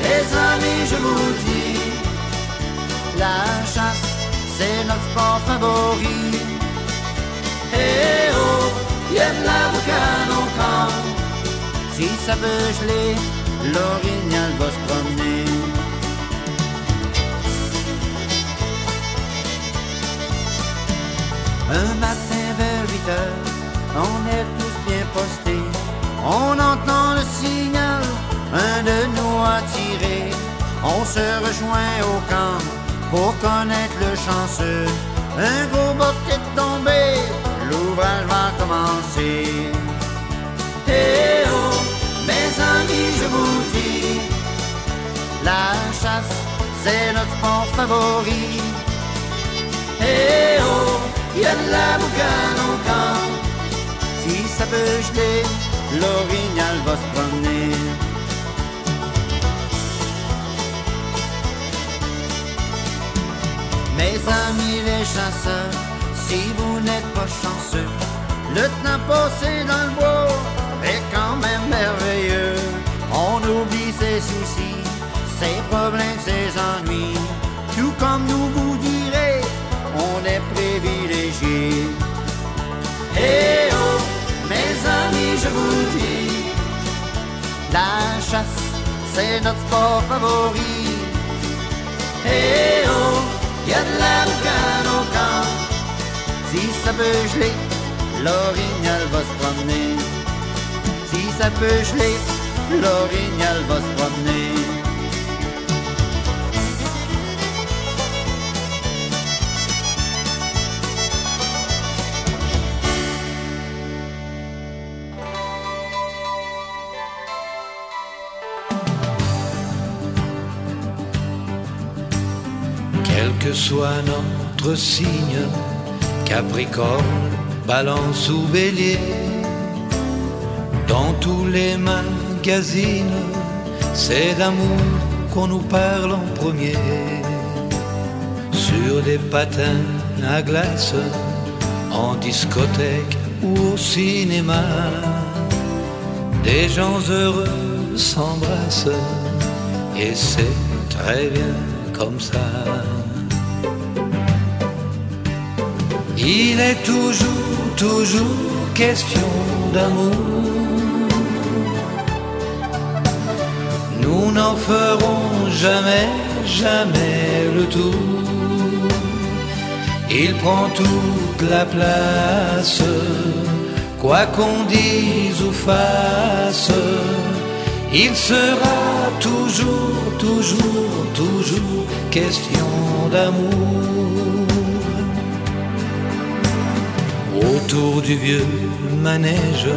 les amis, je vous dis, la chasse, c'est notre sport favori. Eh oh, y a de la boucane au camp. Si ça veut geler, l'orignal va se promener. Un matin vers 8 heures, on est tous bien postés. On entend le signal, un de nous a tiré. On se rejoint au camp pour connaître le chanceux. Un gros bouquet est tombé, l'ouvrage va commencer. Eh oh, mes amis, je vous dis, la chasse, c'est notre sport favori. Eh oh, y a de la boucane au camp. Si ça peut geler, l'orignal va se promener. Mes amis les chasseurs, si vous n'êtes pas chanceux, le temps passé dans le bois est quand même merveilleux. On oublie ses soucis, ses problèmes, ses ennuis. Tout comme nous c'est notre sport favori. Eh oh, y a de la boucane au camp. Si ça peut geler, l'orignal va se promener. Si ça peut geler, l'orignal va se promener. Soit notre signe, Capricorne, Balance ou Bélier, dans tous les magazines, c'est d'amour qu'on nous parle en premier. Sur des patins à glace, en discothèque ou au cinéma, des gens heureux s'embrassent et c'est très bien comme ça. Il est toujours, toujours question d'amour. Nous n'en ferons jamais, jamais le tour. Il prend toute la place, quoi qu'on dise ou fasse. Il sera toujours, toujours, toujours question d'amour. Autour du vieux manège,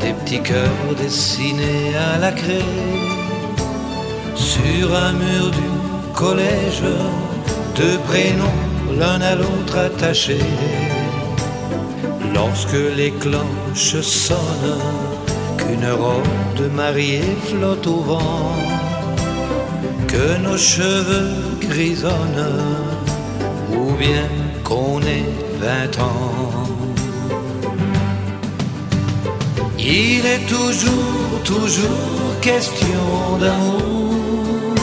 des petits cœurs dessinés à la craie. Sur un mur du collège, deux prénoms l'un à l'autre attachés. Lorsque les cloches sonnent, qu'une robe de mariée flotte au vent, que nos cheveux grisonnent, ou bien qu'on ait vingt ans. Il est toujours, toujours question d'amour.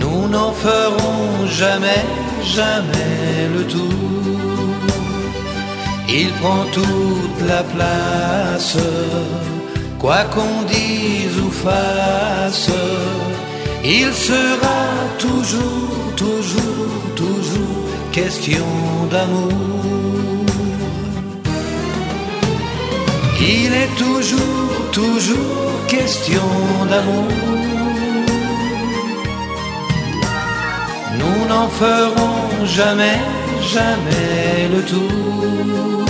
Nous n'en ferons jamais, jamais le tour. Il prend toute la place, quoi qu'on dise ou fasse, il sera toujours, toujours, toujours question d'amour. Il est toujours, toujours question d'amour. Nous n'en ferons jamais, jamais le tour.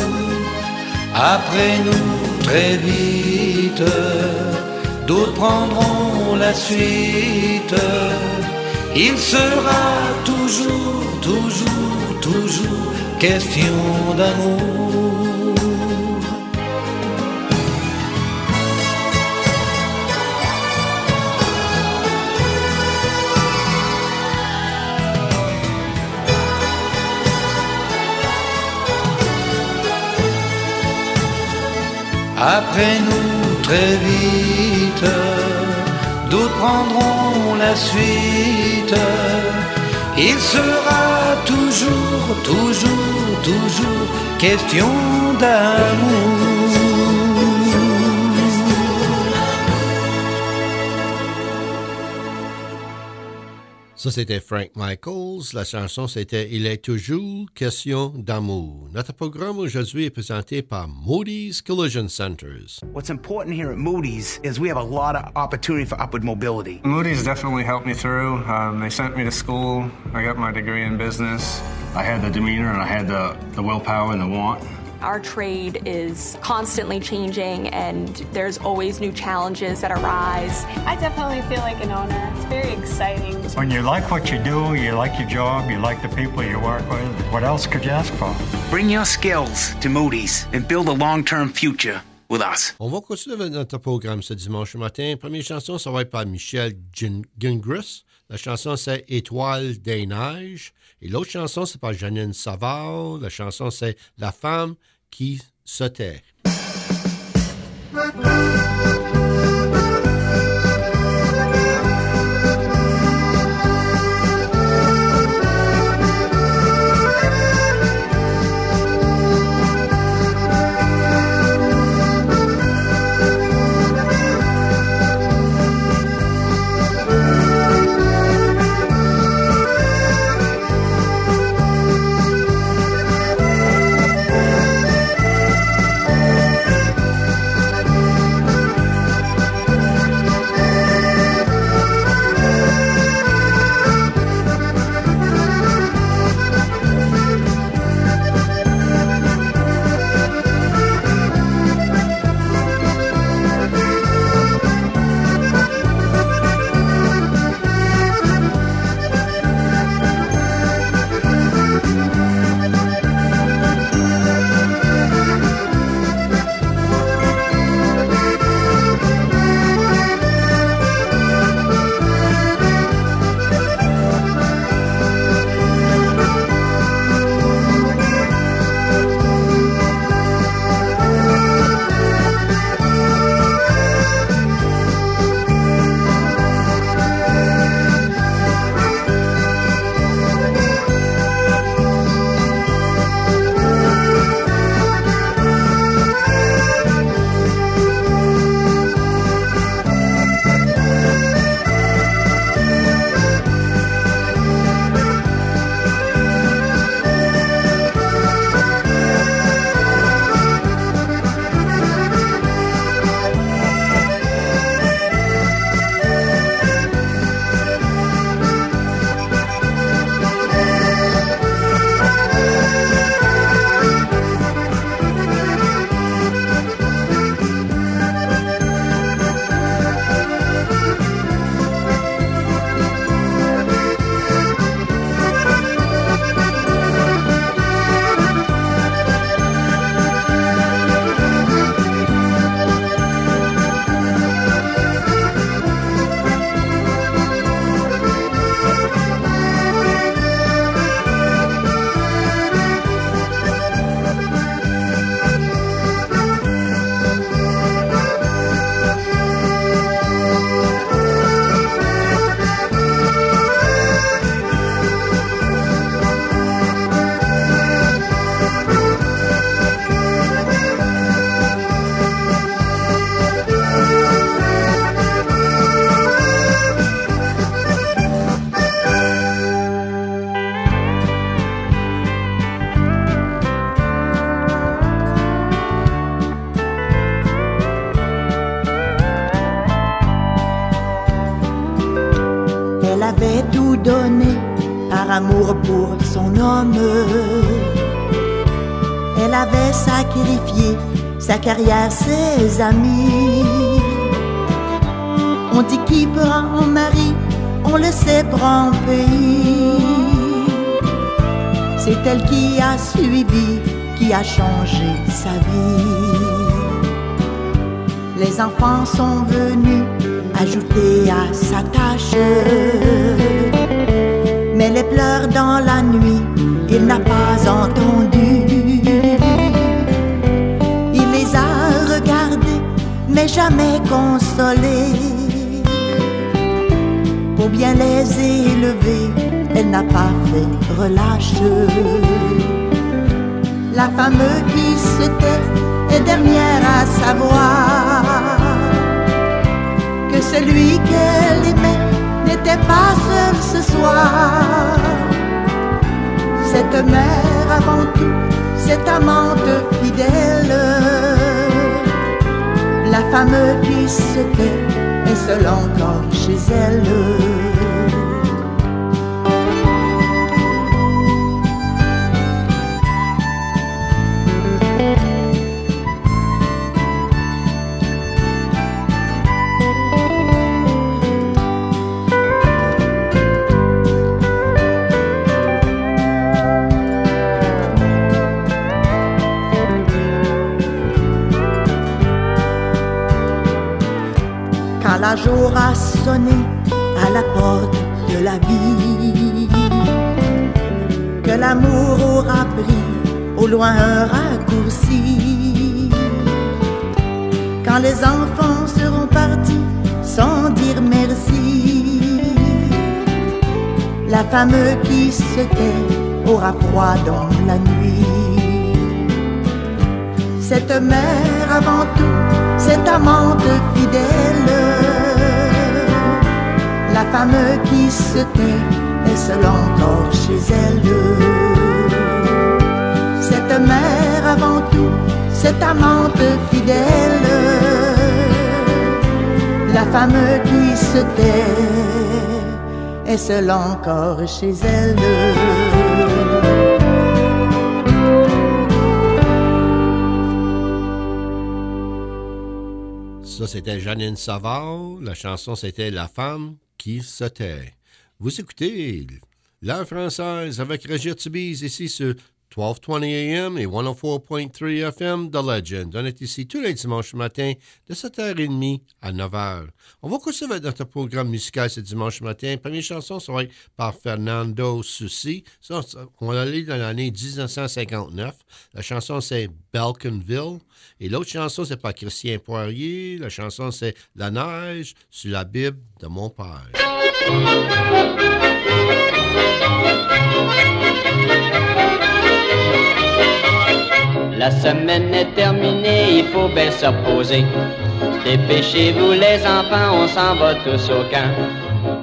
Après nous, très vite, d'autres prendront la suite. Il sera toujours, toujours, toujours question d'amour. Après nous, très vite, d'autres prendront la suite. Il sera toujours, toujours, toujours question d'amour. Ça, c'était Frank Michaels. La chanson, c'était Il est toujours question d'amour. Notre programme aujourd'hui est présenté par Moody's Collision Centers. What's important here at Moody's is we have a lot of opportunity for upward mobility. Moody's definitely helped me through. Um, they sent me to school. I got my degree in business. I had the demeanor and I had the, the willpower and the want. Our trade is constantly changing and there's always new challenges that arise. I definitely feel like an owner. It's very exciting. When you like what you do, you like your job, you like the people you work with, what else could you ask for? Bring your skills to Moody's and build a long-term future with us. On va continuer avec notre programme ce dimanche matin. Première chanson, ça va être par Michel Gin- Gingras. La chanson, c'est Étoile des neiges. Et l'autre chanson, c'est par Janine Savard. La chanson, c'est La femme qui se tait. Par amour pour son homme. Elle avait sacrifié sa carrière, ses amis. On dit qui prend un mari, on le sait prend pays. C'est elle qui a suivi, qui a changé sa vie. Les enfants sont venus ajouter à sa tâche. Mais les pleurs dans la nuit, il n'a pas entendu. Il les a regardés, mais jamais consolés. Pour bien les élever, elle n'a pas fait relâche. La femme qui se tait est dernière à savoir que celui qu'elle aimait n'était pas seul ce soir. Cette mère avant tout, cette amante fidèle, la femme qui se tait est seule encore chez elle. Quand la jour a sonné à la porte de la vie, que l'amour aura pris au loin un raccourci. Quand les enfants seront partis sans dire merci, la femme qui se tait aura froid dans la nuit. Cette mère avant tout, cette amante fidèle, femme qui se tait est seule encore chez elle? Cette mère avant tout, cette amante fidèle, la femme qui se tait est seule encore chez elle? Ça, c'était Janine Savard. La chanson, c'était La femme qui. Vous écoutez l'heure française avec Roger Tibise ici sur 1220 AM et 104.3 FM de Legend. On est ici tous les dimanches matin de 7h30 à 9h. On va continuer notre programme musical ce dimanche matin. Première chanson sera par Fernando Soucy. On va aller dans l'année 1959. La chanson, c'est Balkanville. Et l'autre chanson, c'est par Christian Poirier. La chanson, c'est La neige sur la Bible de mon père. La semaine est terminée, il faut bien se reposer. Dépêchez-vous les enfants, on s'en va tous au camp.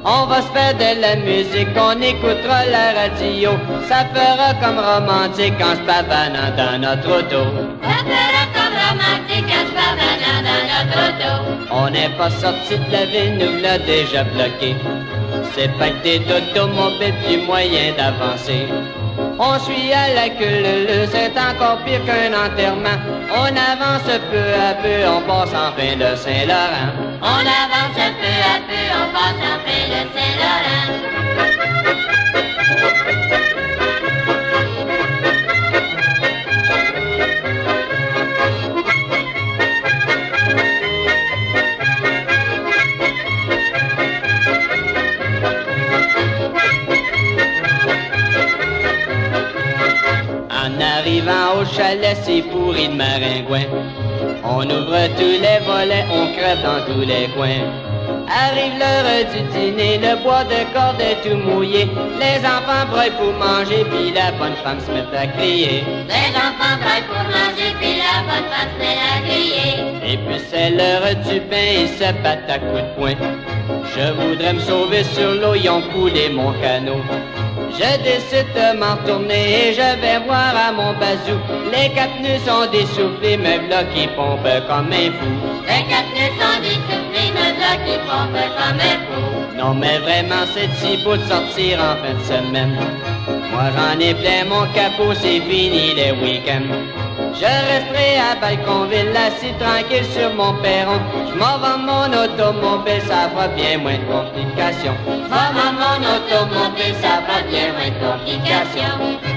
On va se faire de la musique, on écoutera la radio. Ça fera comme romantique en se pavanant dans notre auto. Ça fera comme romantique en se pavanant dans notre auto. On n'est pas sorti de la ville, nous l'a déjà bloqué. C'est pas que des automobiles du moyen d'avancer. On suit à la queue c'est encore pire qu'un enterrement. On avance peu à peu, on passe en fin de Saint-Laurent. On avance peu à peu, on passe en fin de Saint-Laurent. Arrivant au chalet, c'est pourri de maringouin. On ouvre tous les volets, on crève dans tous les coins. Arrive l'heure du dîner, le bois de corde est tout mouillé. Les enfants broient pour manger, puis la bonne femme se met à crier. Les enfants braillent pour manger, puis la bonne femme se met à crier. Et puis c'est l'heure du bain, ils se battent à coups de poing. Je voudrais me sauver sur l'eau, ils ont coulé mon canot. Je décide de m'en retourner et je vais voir à mon bazou. Les quatre nœuds sont dessoufflés, me v'là qui pompe comme un fou. Les quatre nœuds sont dessoufflés, me v'là qui pompe comme un fou. Non, mais vraiment, c'est si beau de sortir en fin de semaine. Moi, j'en ai plein mon capot, c'est fini les week-ends. Je resterai à Balconville, assis tranquille sur mon perron. Je m'en vends mon automobile, ça va bien moins de complications. Je m'en vends mon automobile, ça va bien moins de complications.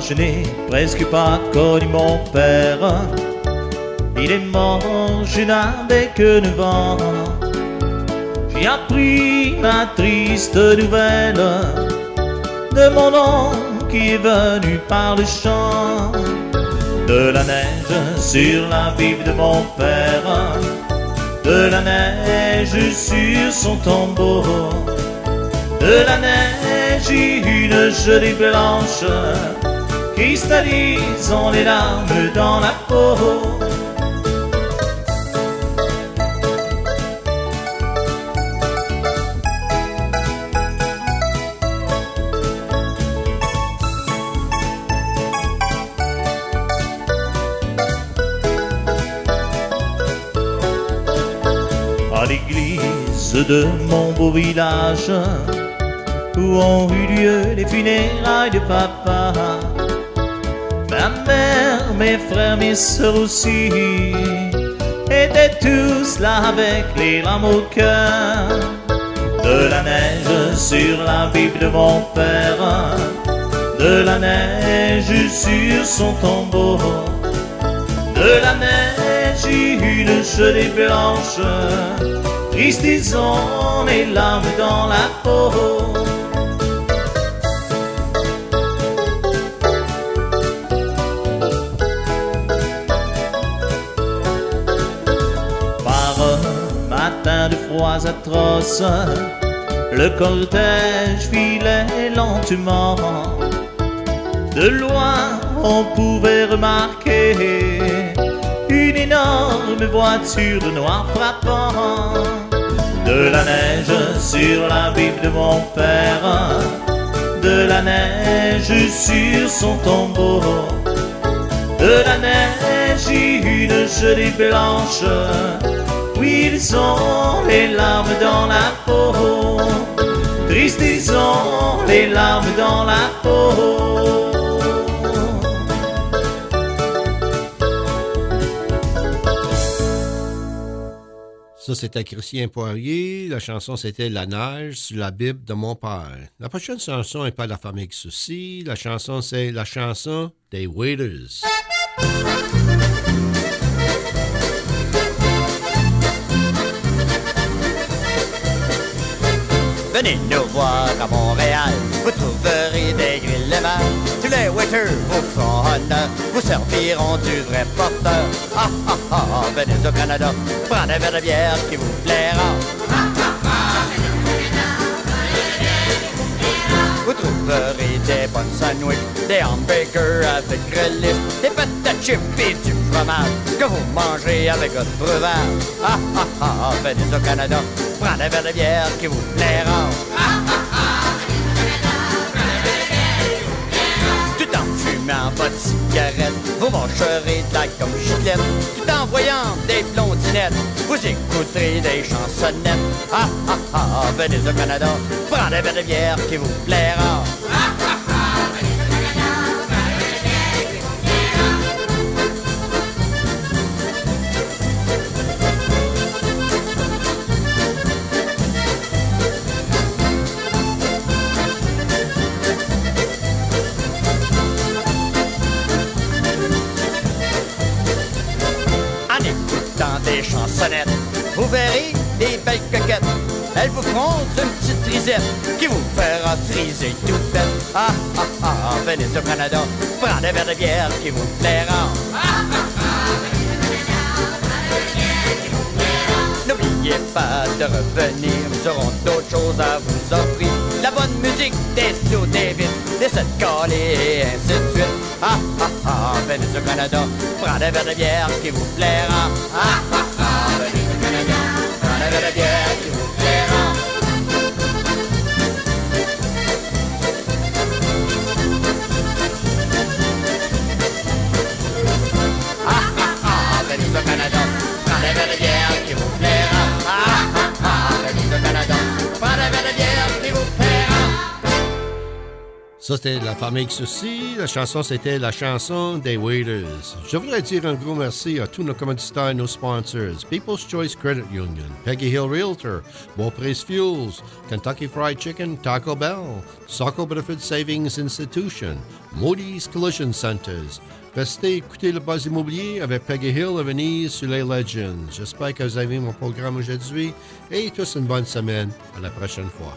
Je n'ai presque pas connu mon père. Il est mort, je n'avais que 9 ans. J'ai appris la triste nouvelle de mon oncle qui est venu par le champ. De la neige sur la Bible de mon père, de la neige sur son tombeau, de la neige une gelée blanche cristallisant les larmes dans la peau. À l'église de mon beau village, où ont eu lieu les funérailles de papa. Mes frères, mes soeurs aussi étaient tous là avec les larmes au cœur. De la neige sur la Bible de mon père, de la neige sur son tombeau, de la neige une gelée blanche, tristisant les larmes dans la peau. Atroces, le cortège filait lentement. De loin, on pouvait remarquer une énorme voiture de noir frappant. De la neige sur la Bible de mon père, de la neige sur son tombeau, de la neige une gelée blanche oui, ils ont les larmes dans la peau. Tristes, ils ont les larmes dans la peau. Ça, c'était Christian Poirier. La chanson, c'était La neige sur la Bible de mon père. La prochaine chanson n'est pas la famille Souci. La chanson, c'est la chanson des Waiters. Venez nous voir à Montréal, vous trouverez des huiles de mal. Tous les waiters vous feront honneur, vous serviront du vrai porteur. Ah ah ah, venez au Canada, prenez un verre de bière qui vous plaira. Vous trouverez des bonnes sandwichs, des hamburgers avec relish, des patates chips et du fromage que vous mangez avec votre breuvage. Ah ah ah, venez au Canada, prenez un verre de bière qui vous plaira. Tout en fumant votre cigarette, vous mangerez de la comme. Tout en voyant des blondinettes, vous écouterez des chansonnettes. Ah ah ah, venez au Canada, prenez un verre de bière qui vous plaira. Venez au Canada, prenez un verre de bière qui vous plaira. N'oubliez pas de revenir, nous aurons d'autres choses à vous offrir. La bonne musique, des slow, des vites, des sept calés et ainsi de suite. Ah ah ah, venez au Canada, prenez un verre de bière qui vous plaira. Ah ah ah, venez au Canada, prenez un verre de bière Ça, c'était la famille Souci. La chanson, c'était la chanson des Waiters. Je voudrais dire un gros merci à tous nos commanditaires et nos sponsors. People's Choice Credit Union, Peggy Hill Realtor, Beaupre's Fuels, Kentucky Fried Chicken, Taco Bell, Saco Benefit Savings Institution, Moody's Collision Centers. Restez écouter le buzz immobilier avec Peggy Hill à Venise sur les Legends. J'espère que vous avez aimé mon programme aujourd'hui et tous une bonne semaine. À la prochaine fois.